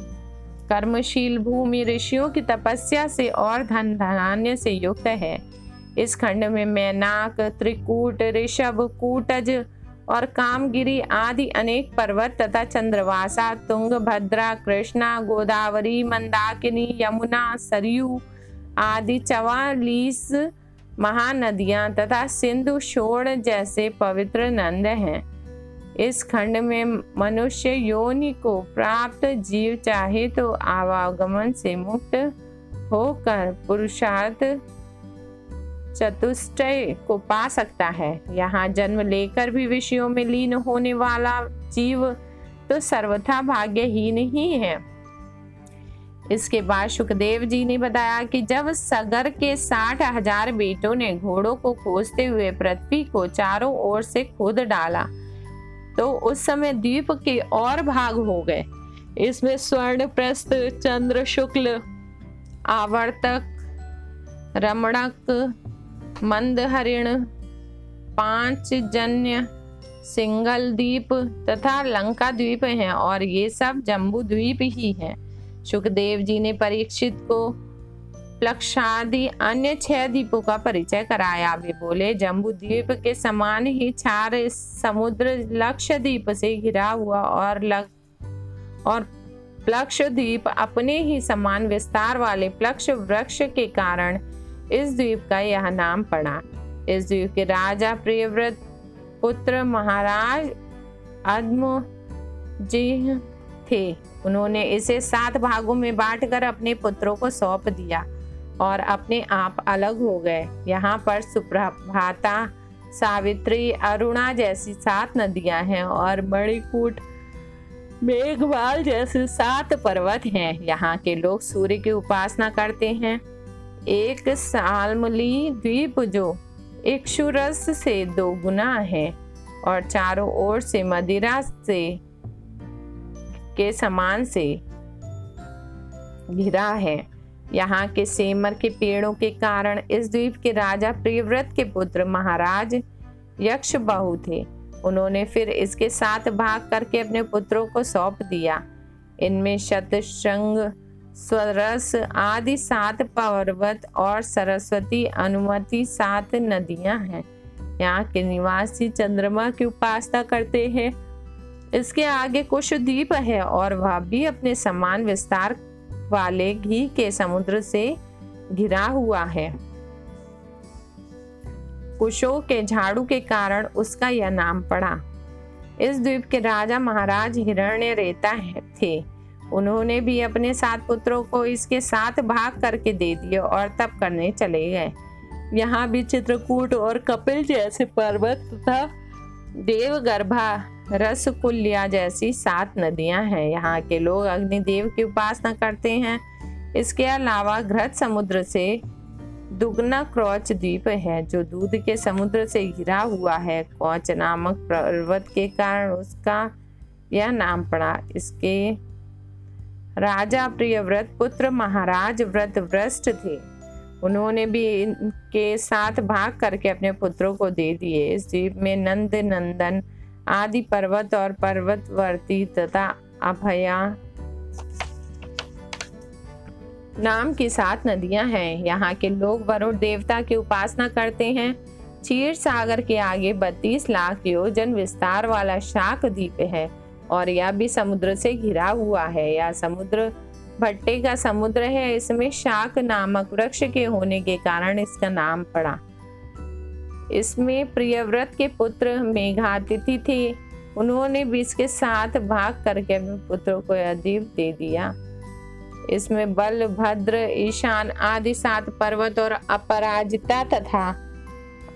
S1: कर्मशील भूमि ऋषियों की तपस्या से और धन धनान्य से युक्त है। इस खंड में मैनाक, त्रिकूट, ऋषभ, कूटज और कामगिरी आदि अनेक पर्वत तथा चंद्रवासा, तुंग, भद्रा, कृष्णा, गोदावरी, मंदाकिनी, यमुना, सरयू आदि चवालीस महानदियाँ तथा सिंधु शोण जैसे पवित्र नंद हैं। इस खंड में मनुष्य योनि को प्राप्त जीव चाहे तो आवागमन से मुक्त होकर पुरुषार्थ चतुष्टय को पा सकता है। यहाँ जन्म लेकर भी विषयों में लीन होने वाला जीव तो सर्वथा भाग्यहीन ही है। इसके बाद सुखदेव जी ने बताया कि जब सगर के साठ हज़ार बेटों ने घोड़ों को खोजते हुए पृथ्वी को चारों ओर से खोद डाला तो उस समय द्वीप के और भाग हो गए। इसमें स्वर्ण प्रस्थ, चंद्र शुक्ल, आवर्तक, रमणक मंद हरिण पाँच जन्य, सिंगल द्वीप तथा लंका द्वीप हैं और ये सब जम्बू द्वीप ही हैं। सुखदेव जी ने परीक्षित को प्लक्षादि अन्य छह द्वीपों का परिचय कराया। वे बोले, जम्बू द्वीप के समान ही चार समुद्र लक्ष्य द्वीप से घिरा हुआ और लग, और प्लक्ष द्वीप अपने ही समान विस्तार वाले प्लक्ष वृक्ष के कारण इस द्वीप का यह नाम पड़ा। इस द्वीप के राजा प्रियव्रत, पुत्र महाराज अद्म जी थे। उन्होंने इसे सात भागों में बांटकर अपने पुत्रों को सौंप दिया और अपने आप अलग हो गए। यहाँ पर सुप्रभाता, सावित्री, अरुणा जैसी सात नदियाँ हैं और मणिकूट, मेघवाल जैसे सात पर्वत हैं। यहाँ के लोग सूर्य की उपासना करते हैं। एक सालमली द्वीप जो इक्षुरस से दो गुना है और चारों ओर से मदिरा से के समान से घिरा है। यहाँ के सेमर के पेड़ों के कारण इस द्वीप के राजा प्रियव्रत के पुत्र महाराज यक्ष बहु थे। उन्होंने फिर इसके साथ भाग करके अपने पुत्रों को सौंप दिया। इनमें शतशृंग स्वरस आदि सात पर्वत और सरस्वती अनुमति सात नदियाँ हैं। यहाँ के निवासी चंद्रमा की उपासना करते हैं। इसके आगे कुछ द्वीप है और वह भी अपने समान विस्तार वाले घी के समुद्र से घिरा हुआ है। कुशों के झाड़ू के कारण उसका यह नाम पड़ा। इस द्वीप के राजा महाराज हिरण्य रेता थे। उन्होंने भी अपने सात पुत्रों को इसके साथ भाग करके दे दिए और तप करने चले गए। यहाँ भी चित्रकूट और कपिल जैसे पर्वत तथा देवगर्भा रसकुल्या जैसी सात नदियाँ हैं। यहाँ के लोग अग्निदेव की उपासना करते हैं। इसके अलावा घृत समुद्र से दुगना क्रौच द्वीप है, जो दूध के समुद्र से घिरा हुआ है। कौच नामक पर्वत के कारण उसका यह नाम पड़ा। इसके राजा प्रियव्रत, पुत्र महाराज व्रत व्रष्ट थे। उन्होंने भी इनके साथ भाग करके अपने पुत्रों को दे दिए। इस द्वीप में नंद नंदन आदि पर्वत और पर्वतवर्ती तथा अभया नाम की सात नदियाँ हैं। यहाँ के लोग वरुण देवता की उपासना करते हैं। क्षीर सागर के आगे बत्तीस लाख योजन, विस्तार वाला शाक द्वीप है। और यह भी समुद्र से घिरा हुआ है। यह समुद्र भट्टे का समुद्र है। इसमें शाक नामक वृक्ष के होने के कारण इसका नाम पड़ा। इसमें प्रियव्रत के पुत्र मेघातिथि थे। उन्होंने भी इसके साथ भाग करके अपने पुत्रों को अदीप दे दिया। इसमें बल, भद्र, ईशान आदि सात पर्वत और अपराजिता तथा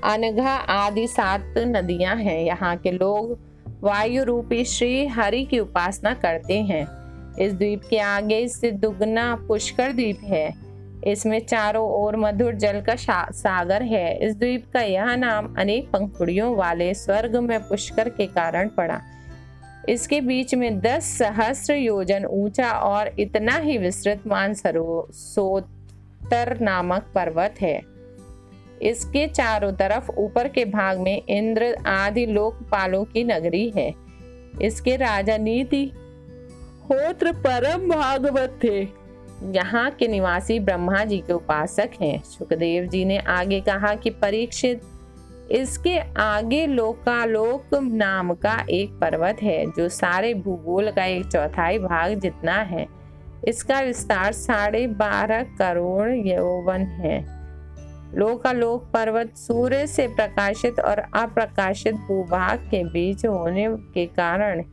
S1: अनघा आदि सात नदियाँ हैं। यहाँ के लोग वायु रूपी श्री हरि की उपासना करते हैं। इस द्वीप के आगे से दुगना पुष्कर द्वीप है। इसमें चारों ओर मधुर जल का सागर है। इस द्वीप का यह नाम अनेक पंखुड़ियों वाले स्वर्ग में पुष्कर के कारण पड़ा। इसके बीच में दस सहस्र योजन ऊँचा और इतना ही विस्तृत मानसरोतर नामक पर्वत है। इसके चारों तरफ़ ऊपर के भाग में इंद्र आदि लोकपालों की नगरी है। इसके राजा नीति होत्र परम भागवत थे। यहाँ के निवासी ब्रह्मा जी के उपासक हैं। सुखदेव जी ने आगे कहा कि परीक्षित, इसके आगे लोकालोक नाम का एक पर्वत है, जो सारे भूगोल का एक चौथाई भाग जितना है। इसका विस्तार साढ़े बारह करोड़ यौवन है। लोकालोक पर्वत सूर्य से प्रकाशित और अप्रकाशित भूभाग के बीच होने के कारण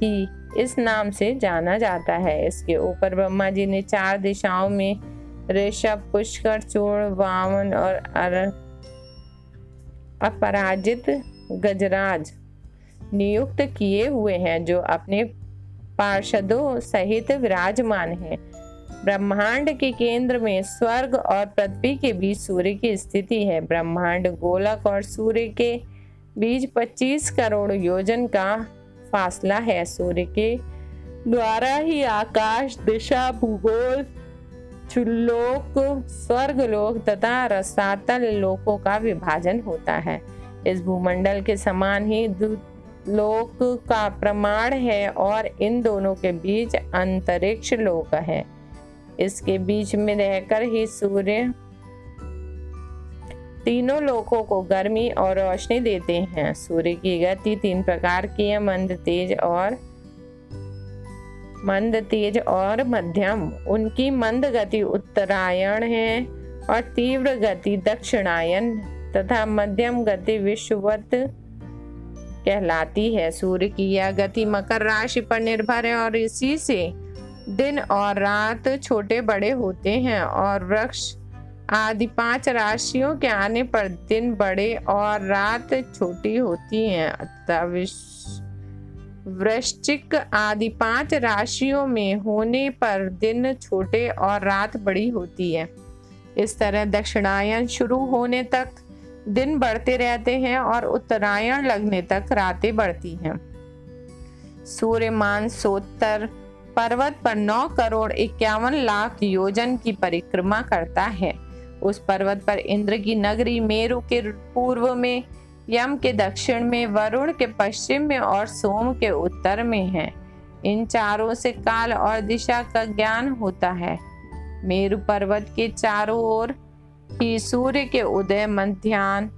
S1: ही इस नाम से जाना जाता है। इसके ऊपर ब्रह्मा जी ने चार दिशाओं में ऋषभ, पुष्कर चोर वामन और अपराजित गजराज नियुक्त किए हुए हैं, जो अपने पार्षदों सहित विराजमान हैं। ब्रह्मांड के केंद्र में स्वर्ग और पृथ्वी के बीच सूर्य की स्थिति है। ब्रह्मांड गोलक और सूर्य के बीच 25 करोड़ योजन का फासला है। सूर्य के द्वारा ही आकाश, दिशा, भूगोल, चुल्लोक, स्वर्गलोक तथा रसातल लोकों का विभाजन होता है। इस भूमंडल के समान ही लोक का प्रमाण है और इन दोनों के बीच अंतरिक्ष लोक है। इसके बीच में रहकर ही सूर्य तीनों लोकों को गर्मी और रोशनी देते हैं। सूर्य की गति तीन प्रकार की है, मंद, तेज और मंद, तेज और मध्यम। उनकी मंद गति उत्तरायण है और तीव्र गति दक्षिणायन तथा मध्यम गति विश्ववत कहलाती है। सूर्य की यह गति मकर राशि पर निर्भर है और इसी से दिन और रात छोटे बड़े होते हैं और वृक्ष आदि पाँच राशियों के आने पर दिन बड़े और रात छोटी होती हैं। वृश्चिक आदि पाँच राशियों में होने पर दिन छोटे और रात बड़ी होती है। इस तरह दक्षिणायन शुरू होने तक दिन बढ़ते रहते हैं और उत्तरायण लगने तक रातें बढ़ती हैं। सूर्यमान सोत्तर पर्वत पर नौ करोड़ इक्यावन लाख योजन की परिक्रमा करता है। उस पर्वत पर इंद्र की नगरी मेरु के पूर्व में, यम के दक्षिण में, वरुण के पश्चिम में और सोम के उत्तर में है। इन चारों से काल और दिशा का ज्ञान होता है। मेरु पर्वत के चारों ओर ही सूर्य के उदय मध्यान्ह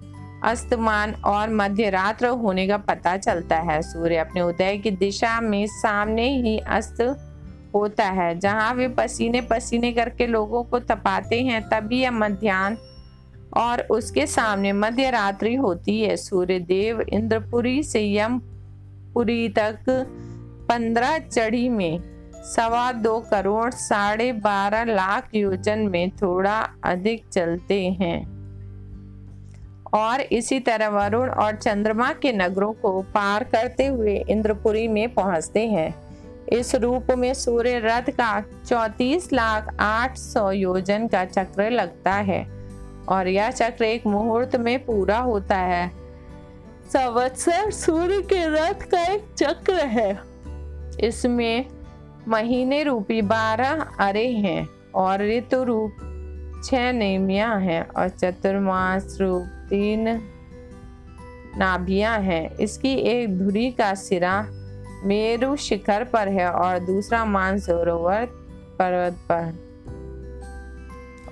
S1: अस्तमान और मध्य रात्र होने का पता चलता है। सूर्य अपने उदय की दिशा में सामने ही अस्त होता है। जहाँ वे पसीने पसीने करके लोगों को तपाते हैं, तभी यह मध्यान्ह और उसके सामने मध्य रात्रि होती है। सूर्य देव इंद्रपुरी से यमपुरी तक पंद्रह चढ़ी में सवा दो करोड़ साढ़े बारह लाख योजन में थोड़ा अधिक चलते हैं। और इसी तरह वरुण और चंद्रमा के नगरों को पार करते हुए इंद्रपुरी में पहुँचते हैं। इस रूप में सूर्य रथ का चौतीस लाख आठ सौ योजन का चक्र लगता है और यह चक्र एक मुहूर्त में पूरा होता है। संवत्सर सूर्य के रथ का एक चक्र है। इसमें महीने रूपी बारह अरे हैं और ऋतु रूप छह नेमिया हैं और चतुर्मास रूप तीन नाभियाँ हैं। इसकी एक धुरी का सिरा मेरु शिखर पर है और दूसरा मानसरोवर पर्वत पर।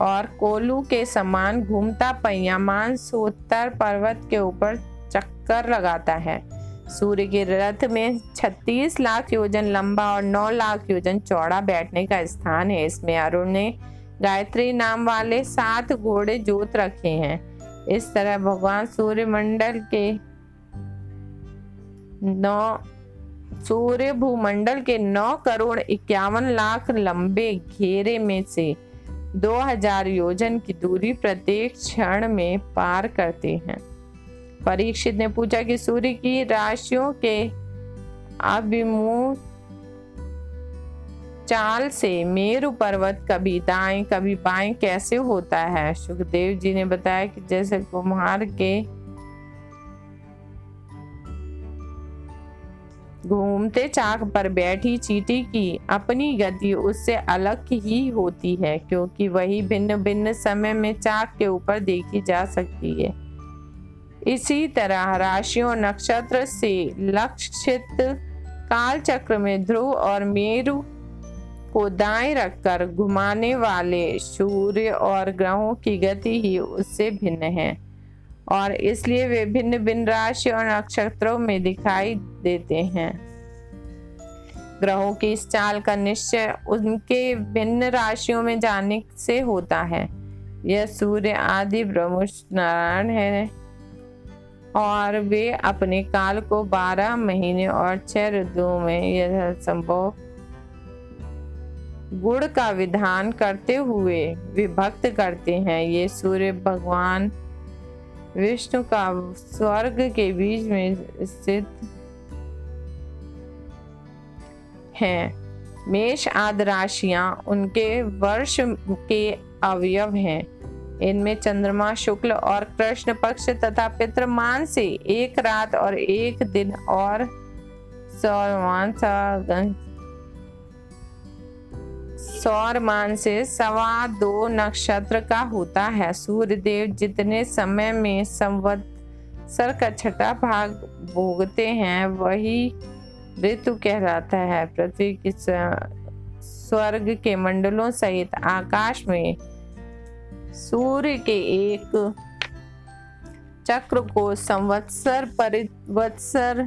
S1: और कोलू के समान घूमता पहिया मानसोत्तर पर्वत के ऊपर चक्कर लगाता है। सूर्य के रथ में 36 लाख योजन लंबा और 9 लाख योजन चौड़ा बैठने का स्थान है। इसमें अरुण ने गायत्री नाम वाले सात घोड़े जोत रखे हैं। इस तरह भगवान सूर्य मंडल के नौ, सूर्य भूमंडल के नौ करोड़ इक्यावन लाख लंबे घेरे में से 2000 योजन की दूरी प्रत्येक क्षण में पार करते हैं। परीक्षित ने पूछा कि सूर्य की राशियों के अभिमुख चाल से मेरु पर्वत कभी दाएँ, कभी बाएँ कैसे होता है? सुखदेव जी ने बताया कि जैसे कुम्हार के घूमते चाक पर बैठी चीटी की अपनी गति उससे अलग ही होती है, क्योंकि वही भिन्न भिन्न समय में चाक के ऊपर देखी जा सकती है। इसी तरह राशियों नक्षत्र से लक्षित काल चक्र में ध्रुव और मेरु को दाएँ रखकर घुमाने वाले सूर्य और ग्रहों की गति ही उससे भिन्न है। और इसलिए वे भिन्न भिन्न राशि और नक्षत्रों में दिखाई देते हैं। ग्रहों की इस चाल का निश्चय उनके भिन्न राशियों में जाने से होता है। यह सूर्य, आदि ब्रह्म नारायण है। और वे अपने काल को बारह महीने और छह ऋतुओं में यह संभव गुण का विधान करते हुए विभक्त करते हैं। ये सूर्य भगवान विष्णु का स्वर्ग के बीच में स्थित हैं। मेष आदि राशियाँ उनके वर्ष के अवयव हैं। इनमें चंद्रमा, शुक्ल और कृष्ण पक्ष तथा पितृमान से एक रात और एक दिन और सौर मान से सवा दो नक्षत्र का होता है। सूर्य देव जितने समय में संवत्सर का छठा भाग भोगते हैं, वही ऋतु कहलाता है। पृथ्वी की स्वर्ग के मंडलों सहित आकाश में सूर्य के एक चक्र को संवत्सर, परिवत्सर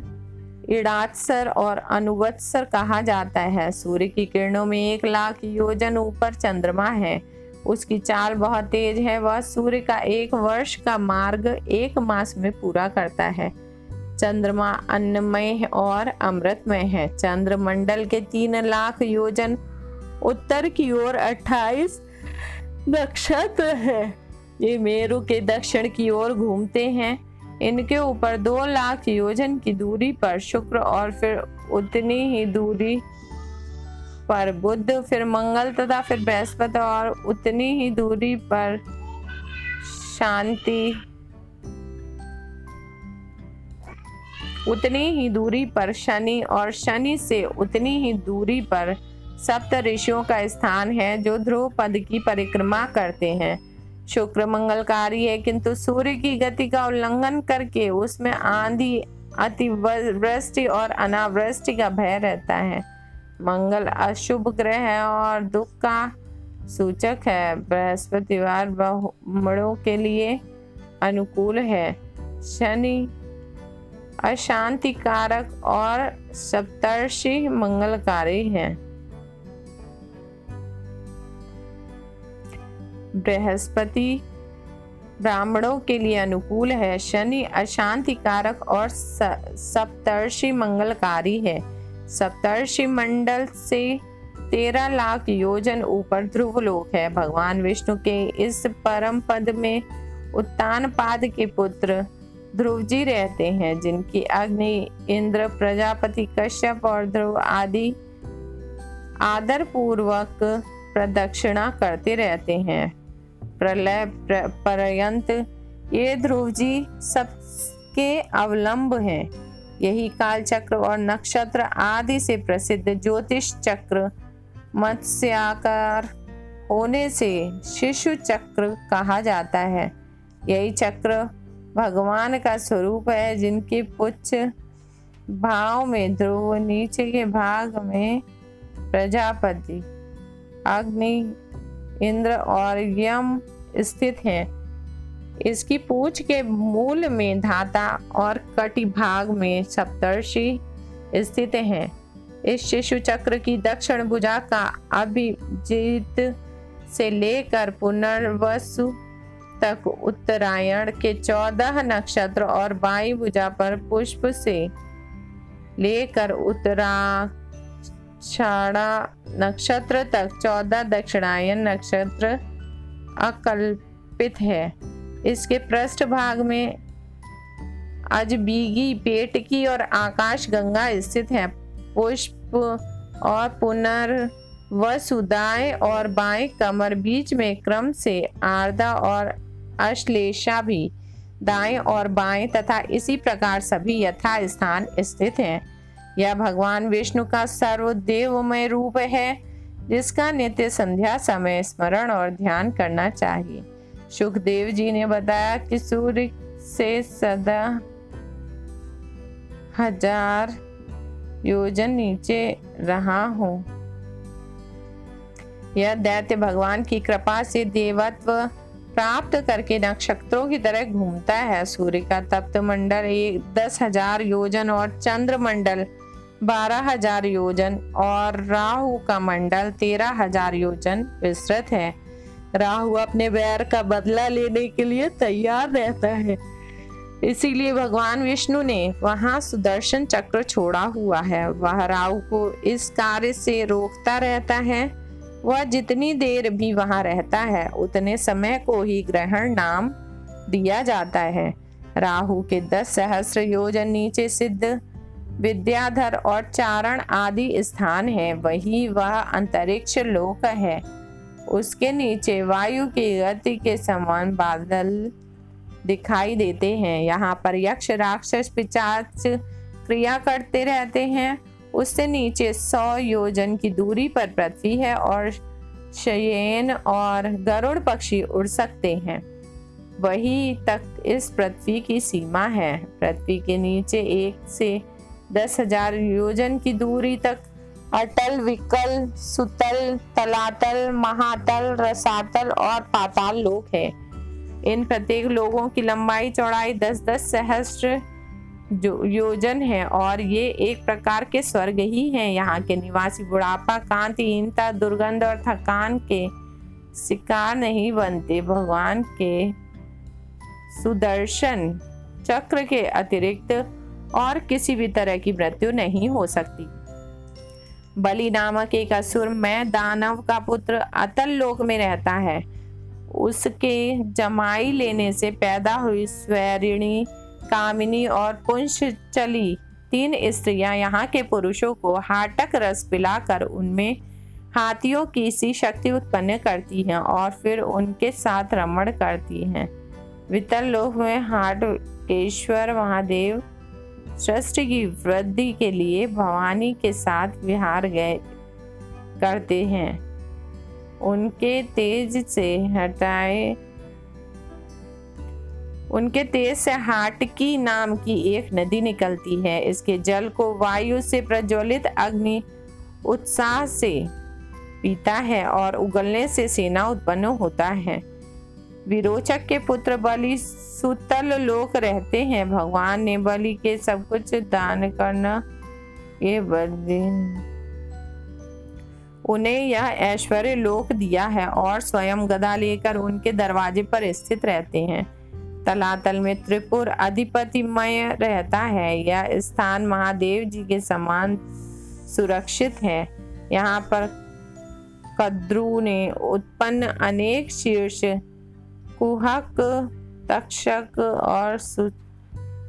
S1: इड़ात्सर और अनुवत्सर कहा जाता है। सूर्य की किरणों में एक लाख योजन ऊपर चंद्रमा है। उसकी चाल बहुत तेज है। वह सूर्य का एक वर्ष का मार्ग एक मास में पूरा करता है। चंद्रमा अन्नमय और अमृतमय है। चंद्र मंडल के तीन लाख योजन उत्तर की ओर अट्ठाईस नक्षत्र है। ये मेरु के दक्षिण की ओर घूमते हैं। इनके ऊपर दो लाख योजन की दूरी पर शुक्र और फिर उतनी ही दूरी पर बुद्ध फिर मंगल तथा फिर बृहस्पति और उतनी ही दूरी पर शांति। उतनी ही दूरी पर शनि और शनि से उतनी ही दूरी पर सप्त ऋषियों का स्थान है जो ध्रुव पद की परिक्रमा करते हैं। शुक्र मंगलकारी है, किंतु सूर्य की गति का उल्लंघन करके उसमें आंधी अतिवृष्टि और अनावृष्टि का भय रहता है। मंगल अशुभ ग्रह है और दुख का सूचक है। बृहस्पतिवार बहुमड़ों के लिए अनुकूल है। शनि अशांति कारक और सप्तर्षि मंगलकारी है। बृहस्पति ब्राह्मणों के लिए अनुकूल है। शनि अशांति कारक और सप्तर्षि मंगलकारी है। सप्तर्षि मंडल से तेरह लाख योजन ऊपर ध्रुव लोक है। भगवान विष्णु के इस परम पद में उत्तान पाद के पुत्र ध्रुव जी रहते हैं, जिनकी अग्नि, इंद्र, प्रजापति, कश्यप और ध्रुव आदि आदर पूर्वक प्रदक्षिणा करते रहते हैं। प्रलय पर्यंत। ये ध्रुव जी सबके अवलंब हैं। यही काल चक्र और नक्षत्र आदि से प्रसिद्ध ज्योतिष चक्र मत्स्याकार होने से शिशु चक्र कहा जाता है। यही चक्र भगवान का स्वरूप है, जिनके पुच्छ भाव में ध्रुव नीचे के भाग में प्रजापति, अग्नि इंद्र और यम स्थित हैं। इसकी पूछ के मूल में धाता और कटि भाग में सप्तर्षि स्थित हैं। इस शिशु चक्र की दक्षिण भुजा का अभिजीत से लेकर पुनर्वसु तक उत्तरायण के चौदह नक्षत्र और बाई भुजा पर पुष्प से लेकर उत्तरा छाड़ा नक्षत्र तक चौदह दक्षिणायन नक्षत्र अकल्पित है। इसके पृष्ठ भाग में अजबीगी पेट की और आकाश गंगा स्थित है। पुष्प और पुनर वसुदाएँ और बाएँ कमर बीच में क्रम से आर्दा और अश्लेषा भी दाएँ और बाएँ तथा इसी प्रकार सभी यथा स्थान स्थित हैं। यह भगवान विष्णु का सर्वदेवमय रूप है, जिसका नित्य संध्या समय स्मरण और ध्यान करना चाहिए। सुखदेव जी ने बताया कि सूर्य से सदा हज़ार योजन नीचे रहा हूँ। यह दैत्य भगवान की कृपा से देवत्व प्राप्त करके नक्षत्रों की तरह घूमता है। सूर्य का तप्त मंडल एक दस हज़ार योजन और चंद्र मंडल बारह हज़ार योजन और राहु का मंडल तेरह हज़ार योजन विस्तृत है। राहु अपने वैर का बदला लेने के लिए तैयार रहता है। इसीलिए भगवान विष्णु ने वहाँ सुदर्शन चक्र छोड़ा हुआ है। वह राहु को इस कार्य से रोकता रहता है। वह जितनी देर भी वहाँ रहता है, उतने समय को ही ग्रहण नाम दिया जाता है। राहु के दस सहस्र योजन नीचे सिद्ध विद्याधर और चारण आदि स्थान है, वही वह अंतरिक्ष लोक है। उसके नीचे वायु की गति के समान बादल दिखाई देते हैं। यहाँ पर यक्ष, राक्षस पिचाच क्रिया करते रहते हैं। उससे नीचे सौ योजन की दूरी पर पृथ्वी है और शयन और गरुड़ पक्षी उड़ सकते हैं। वही तक इस पृथ्वी की सीमा है। पृथ्वी के नीचे एक से दस हज़ार योजन की दूरी तक, अटल विकल, सुतल, तलातल, महातल, रसातल और पाताल लोक है। इन प्रत्येक लोगों की लंबाई चौड़ाई दस दस सहस्त्र योजन है और ये एक प्रकार के स्वर्ग ही हैं यहाँ के निवासी। बुढ़ापा कांतिहीनता दुर्गंध और थकान के शिकार नहीं बनते। भगवान के सुदर्शन चक्र के अतिरिक्त और किसी भी तरह की मृत्यु नहीं हो सकती। बलि नामक एक असुर में दानव का पुत्र अतल लोक में रहता है। उसके जमाई लेने से पैदा हुई स्वैरिणी, कामिनी और पुंश चली तीन स्त्रियाँ यहाँ के पुरुषों को हाटक रस पिलाकर उनमें हाथियों की सी शक्ति उत्पन्न करती हैं और फिर उनके साथ रमण करती हैं। वितल लोक में हाटेश्वर महादेव सृष्टि की वृद्धि के लिए भवानी के साथ विहार गए करते हैं। उनके तेज से हटाए, उनके तेज से हाटकी नाम की एक नदी निकलती है। इसके जल को वायु से प्रज्वलित अग्नि उत्साह से पीता है और उगलने से सेना उत्पन्न होता है। विरोचक के पुत्र बलि सुतल लोक रहते हैं। भगवान ने बलि के सब कुछ दान करना ये उन्हें यह ऐश्वर्य लोक दिया है और स्वयं गदा लेकर उनके दरवाजे पर स्थित रहते हैं। तलातल में त्रिपुर अधिपतिमय रहता है। यह स्थान महादेव जी के समान सुरक्षित है। यहाँ पर कद्रु ने उत्पन्न अनेक शीर्ष कुहक, तक्षक और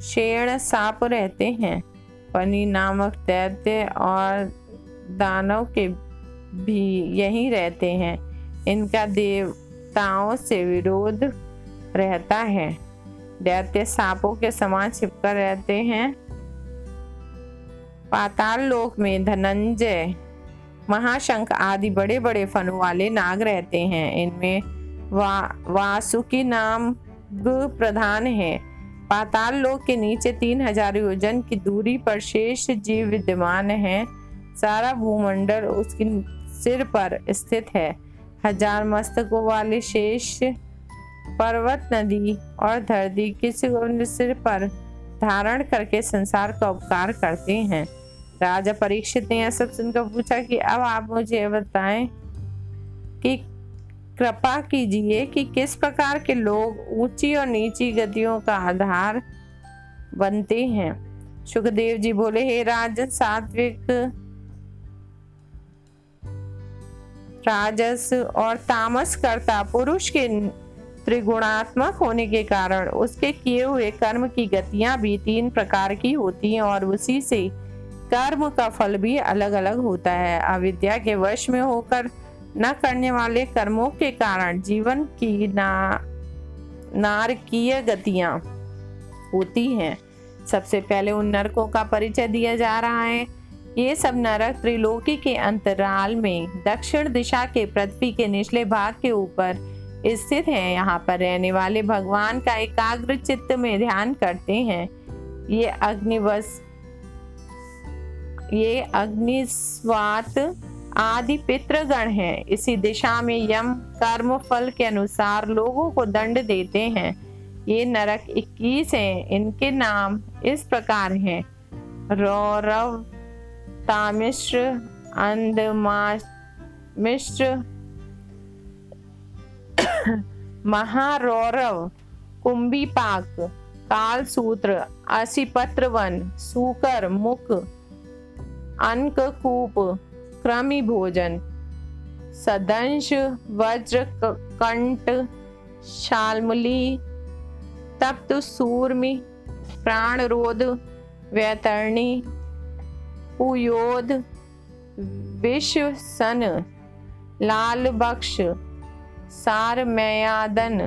S1: शेण साप रहते हैं। पनी नामक दैत्य और दानव के भी यहीं रहते हैं। इनका देवताओं से विरोध रहता है। दैत्य सांपों के समान छिपकर रहते हैं। पाताल लोक में धनंजय, महाशंख आदि बड़े बड़े फन वाले नाग रहते हैं। इनमें वा, वासुकी नाम प्रधान है। पाताल लोक के नीचे तीन हज़ार योजन की दूरी पर शेष जीव विद्यमान है। सारा भूमंडल उसके सिर पर स्थित है। हज़ार मस्तकों वाले शेष पर्वत, नदी और धरती किसी सिर पर धारण करके संसार का उपकार करते हैं? राजा परीक्षित ने यह सब सुनकर पूछा कि, अब आप मुझे बताएँ कि कृपा कीजिए कि किस प्रकार के लोग ऊँची और नीची गतियों का आधार बनते हैं। सुखदेव जी बोले, हे राजन सात्विक राजस और तामस करता पुरुष के त्रिगुणात्मक होने के कारण उसके किए हुए कर्म की गतियाँ भी तीन प्रकार की होती हैं और उसी से कर्म का फल भी अलग अलग होता है। अविद्या के वश में होकर न करने वाले कर्मों के कारण जीवन की ना, नारकीय गतियाँ होती हैं। सबसे पहले उन नरकों का परिचय दिया जा रहा है। ये सब नरक त्रिलोकी के अंतराल में दक्षिण दिशा के पृथ्वी के निचले भाग के ऊपर स्थित है। यहाँ पर रहने वाले भगवान का एकाग्र चित्त में ध्यान करते हैं। ये अग्निवश, ये अग्निस्वात आदि पितृगण हैं। इसी दिशा में यम कर्म फल के अनुसार लोगों को दंड देते हैं। ये नरक 21 हैं। इनके नाम इस प्रकार हैं। रौरव, तामिश्र, अंधमामिश्र, महारौरव कुंभी पाक काल सूत्र असिपत्र वन सूकर, मुख अनक कूप क्रमी भोजन। सदंश, वज्र कंट शालमुली, तप्त, सूर्मी, प्राणरोध, वैतरणी, पुयोध विश्व सन लाल बख्श सार मयादन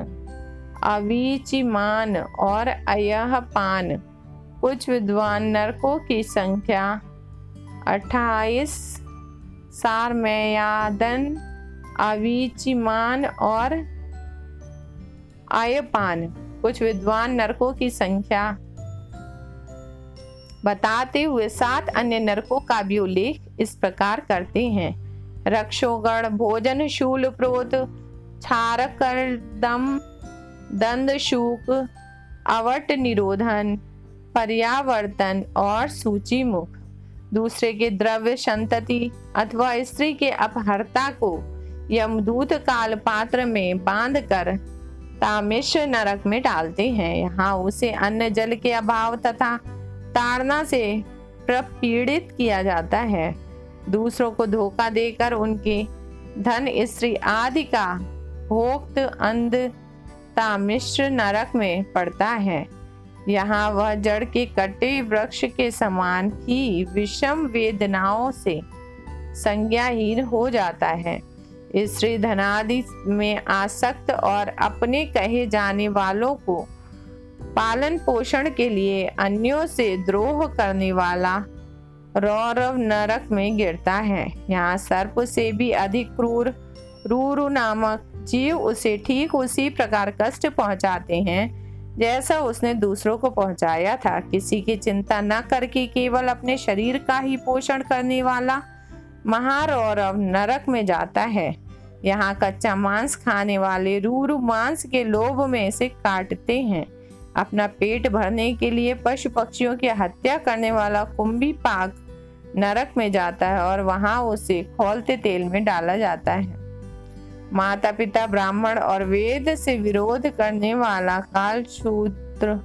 S1: अवीचिमान और अयह पान कुछ विद्वान नरकों की संख्या अट्ठाईस सार मयादन, अवीचिमान और अयपान कुछ विद्वान नरकों की संख्या बताते हुए सात अन्य नरकों का भी उल्लेख इस प्रकार करते हैं। रक्षोगण, भोजन, शूल, प्रोत दम दंद शूक अवट निरोधन, पर्यावर्तन और सूची मुख दूसरे के द्रव्य संतति अथवा स्त्री के अपहर्ता को यमदूत काल पात्र में बांधकर तामिश नरक में डालते हैं। यहाँ उसे अन्न जल के अभाव तथा ताड़ना से प्रपीड़ित किया जाता है। दूसरों को धोखा देकर उनके धन स्त्री आदि का भोक्त अंध तामिश्र नरक में पड़ता है। यहाँ वह जड़ के कटे वृक्ष के समान ही विषम वेदनाओं से संज्ञाहीन हो जाता है। स्त्री धनादि में आसक्त और अपने कहे जाने वालों को पालन पोषण के लिए अन्यों से द्रोह करने वाला रौरव नरक में गिरता है। यहाँ सर्प से भी अधिक क्रूर रूरु नामक जीव उसे ठीक उसी प्रकार कष्ट पहुंचाते हैं जैसा उसने दूसरों को पहुँचाया था, किसी की चिंता न करके केवल अपने शरीर का ही पोषण करने वाला महारौरव नरक में जाता है। यहाँ कच्चा मांस खाने वाले रूरु मांस के लोभ में इसे काटते हैं। अपना पेट भरने के लिए पशु पक्षियों की हत्या करने वाला कुंभी पाक नरक में जाता है और वहाँ उसे खोलते तेल में डाला जाता है। माता पिता ब्राह्मण और वेद से विरोध करने वाला कालशूत्र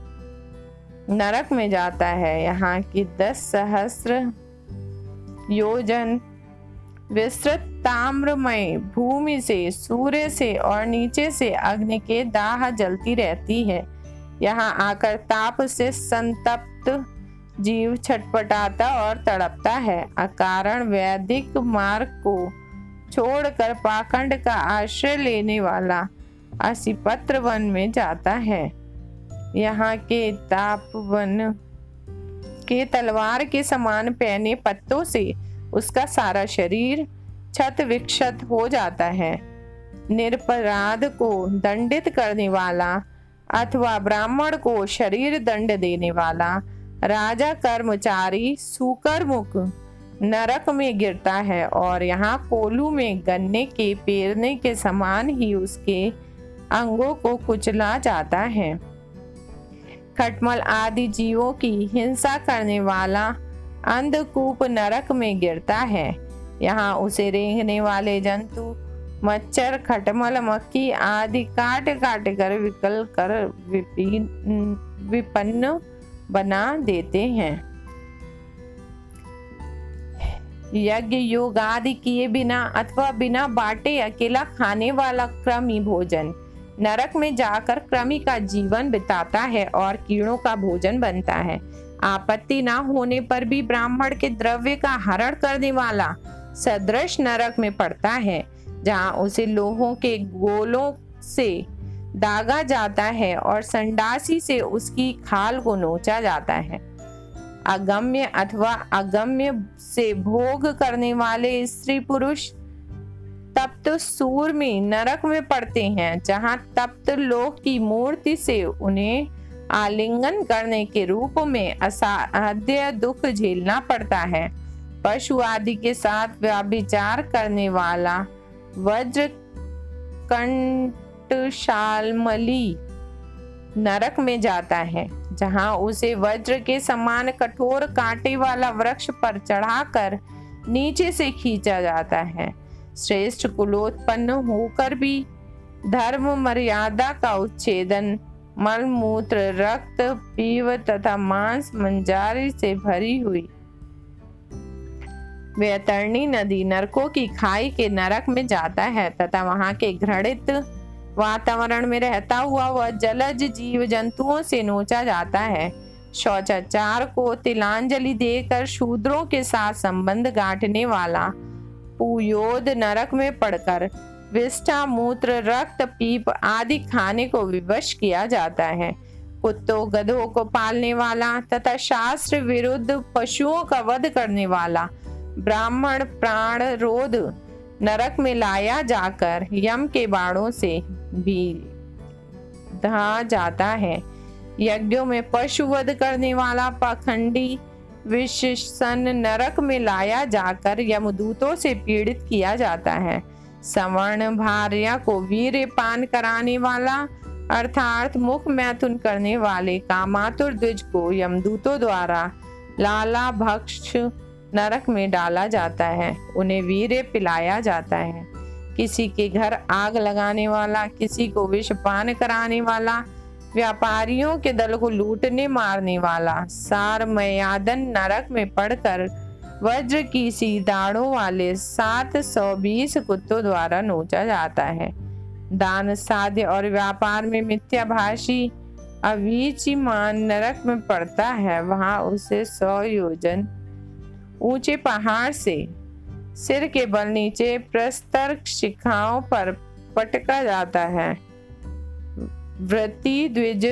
S1: नरक में जाता है। यहाँ की दस सहस्त्र योजन विस्तृत ताम्रमय भूमि से, सूर्य से और नीचे से अग्नि के दाह जलती रहती है। यहाँ आकर ताप से संतप्त जीव छटपटाता और तड़पता है। अकारण वैदिक मार्ग को छोड़कर पाखंड का आश्रय लेने वाला असिपत्र वन में जाता है। यहाँ के ताप वन के तलवार के समान पहने पत्तों से उसका सारा शरीर छत विक्षत हो जाता है। निरपराध को दंडित करने वाला अथवा ब्राह्मण को शरीर दंड देने वाला राजा कर्मचारी सुकर मुख नरक में गिरता है और यहाँ कोलू में गन्ने के, पेरने के समान ही उसके अंगों को कुचला जाता है। खटमल आदि जीवों की हिंसा करने वाला अंधकूप नरक में गिरता है। यहाँ उसे रेंगने वाले जंतु, मच्छर, खटमल, मक्खी आदि काट काट कर विकल कर विपन्न बना देते हैं। यज्ञ योग आदि किए बिना अथवा बिना बाटे अकेला खाने वाला क्रमी भोजन। नरक में जाकर क्रमी का जीवन बिताता है और कीड़ों का भोजन बनता है। आपत्ति ना होने पर भी ब्राह्मण के द्रव्य का हरण करने वाला सदृश नरक में पड़ता है, जहाँ उसे लोहों के गोलों से दागा जाता है और संडासी से उसकी खाल को नोचा जाता है। अगम्य अथवा अगम्य से भोग करने वाले स्त्री पुरुष तप्त सूर में नरक में पड़ते हैं, जहाँ तप्त लोक की मूर्ति से उन्हें आलिंगन करने के रूप में असाध्य दुख झेलना पड़ता है। पशु आदि के साथ व्याभिचार करने वाला वज्र कंटशालमली नरक में जाता है, जहाँ उसे वज्र के समान कठोर कांटे वाला वृक्ष पर चढ़ाकर नीचे से खींचा जाता है। श्रेष्ठ कुलोत्पन्न होकर भी धर्म मर्यादा का उच्छेदन मलमूत्र रक्त, पीव तथा मांस, मंजारी से भरी हुई। वैतरणी नदी नरकों की खाई के नरक में जाता है तथा वहाँ के घृणित वातावरण में रहता हुआ वह जलज जीव जंतुओं से नोचा जाता है। शौचाचार को तिलांजलि देकर शूद्रों के साथ संबंध गांठने वाला पुयोद नरक में पड़कर विष्ठा, मूत्र, रक्त, पीप आदि खाने को विवश किया जाता है। कुत्तों, गधों को पालने वाला तथा शास्त्र विरुद्ध पशुओं का वध करने वाला ब्राह्मण प्राण रोध नरक में लाया जाकर यम के बाणों से भी धा जाता है। यज्ञों में पशु वध करने वाला पाखंडी विशेषण नरक में लाया जाकर यमदूतों से पीड़ित किया जाता है। सवर्ण भार्या को वीर पान कराने वाला, अर्थात मुख मैथुन करने वाले कामातुर द्विज को यमदूतों द्वारा लाला भक्ष नरक में डाला जाता है। उन्हें वीर पिलाया जाता है। किसी के घर आग लगाने वाला, किसी को विष पान कराने वाला, व्यापारियों के दल को लूटने मारने वाला। सार मयादन नरक में पड़कर वज्र की सी दाढ़ों वाले सात सौ बीस कुत्तों द्वारा नोचा जाता है। दान साध्य और व्यापार में मिथ्याभाषी अवीची मान नरक में पड़ता है। वहाँ उसे सौ योजन ऊँचे पहाड़ से सिर के बल नीचे प्रस्तर शिखाओं पर पटका जाता है। वृत्ति द्विज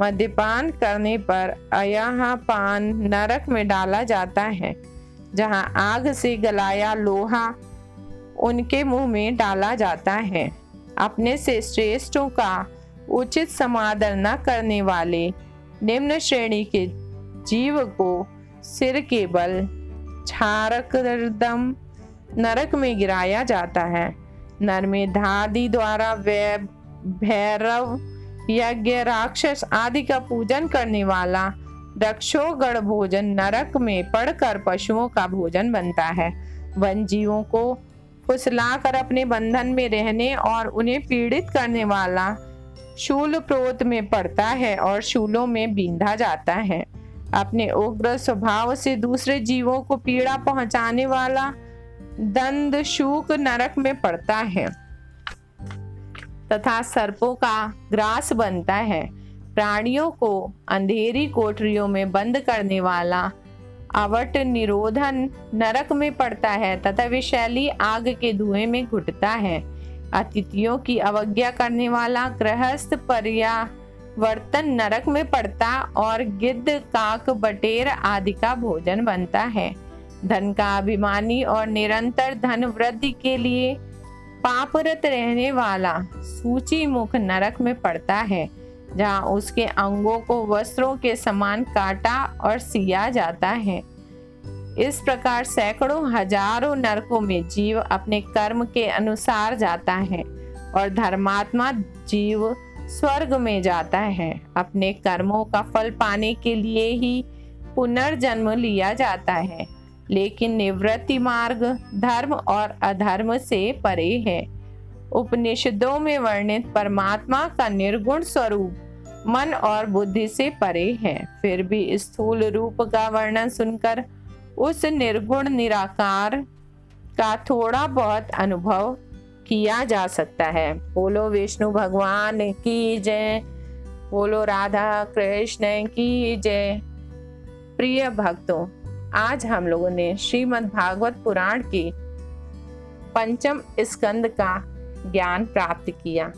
S1: मद्यपान करने पर अयाहा पान नरक में डाला जाता है, जहाँ आग से गलाया लोहा उनके मुँह में डाला जाता है। अपने से श्रेष्ठों का उचित समादर न करने वाले निम्न श्रेणी के जीव को सिर के बल, छारक दम नरक में गिराया जाता है। नर में धादी द्वारा वे भैरव, यज्ञ, राक्षस आदि का पूजन करने वाला दक्षोगढ़ भोजन नरक में पड़कर पशुओं का भोजन बनता है। वन जीवों को फुसलाकर अपने बंधन में रहने और उन्हें पीड़ित करने वाला शूल प्रोत में पड़ता है और शूलों में बींधा जाता है। अपने उग्र स्वभाव से दूसरे जीवों को पीड़ा पहुँचाने वाला दंड शूक नरक में पड़ता है तथा सर्पों का ग्रास बनता है। प्राणियों को अंधेरी कोठरियों में बंद करने वाला अवट निरोधन नरक में पड़ता है तथा विशैली आग के धुएँ में घुटता है। अतिथियों की अवज्ञा करने वाला गृहस्थ पर्यावर्तन नरक में पड़ता और गिद्ध, काक, बटेर आदि का भोजन बनता है। धन का अभिमानी और निरंतर धन वृद्धि के लिए पापरत रहने वाला सूची मुख नरक में पड़ता है, जहाँ उसके अंगों को वस्त्रों के समान काटा और सिया जाता है। इस प्रकार सैकड़ों, हज़ारों नरकों में जीव अपने कर्म के अनुसार जाता है और धर्मात्मा जीव स्वर्ग में जाता है। अपने कर्मों का फल पाने के लिए ही पुनर्जन्म लिया जाता है। लेकिन निवृत्ति मार्ग धर्म और अधर्म से परे है। उपनिषदों में वर्णित परमात्मा का निर्गुण स्वरूप मन और बुद्धि से परे है। फिर भी स्थूल रूप का वर्णन सुनकर उस निर्गुण निराकार का थोड़ा बहुत अनुभव किया जा सकता है। बोलो विष्णु भगवान की जय। बोलो राधा कृष्ण की जय। प्रिय भक्तों आज हम लोगों ने श्रीमद् भागवत पुराण की पंचम स्कंद का ज्ञान प्राप्त किया।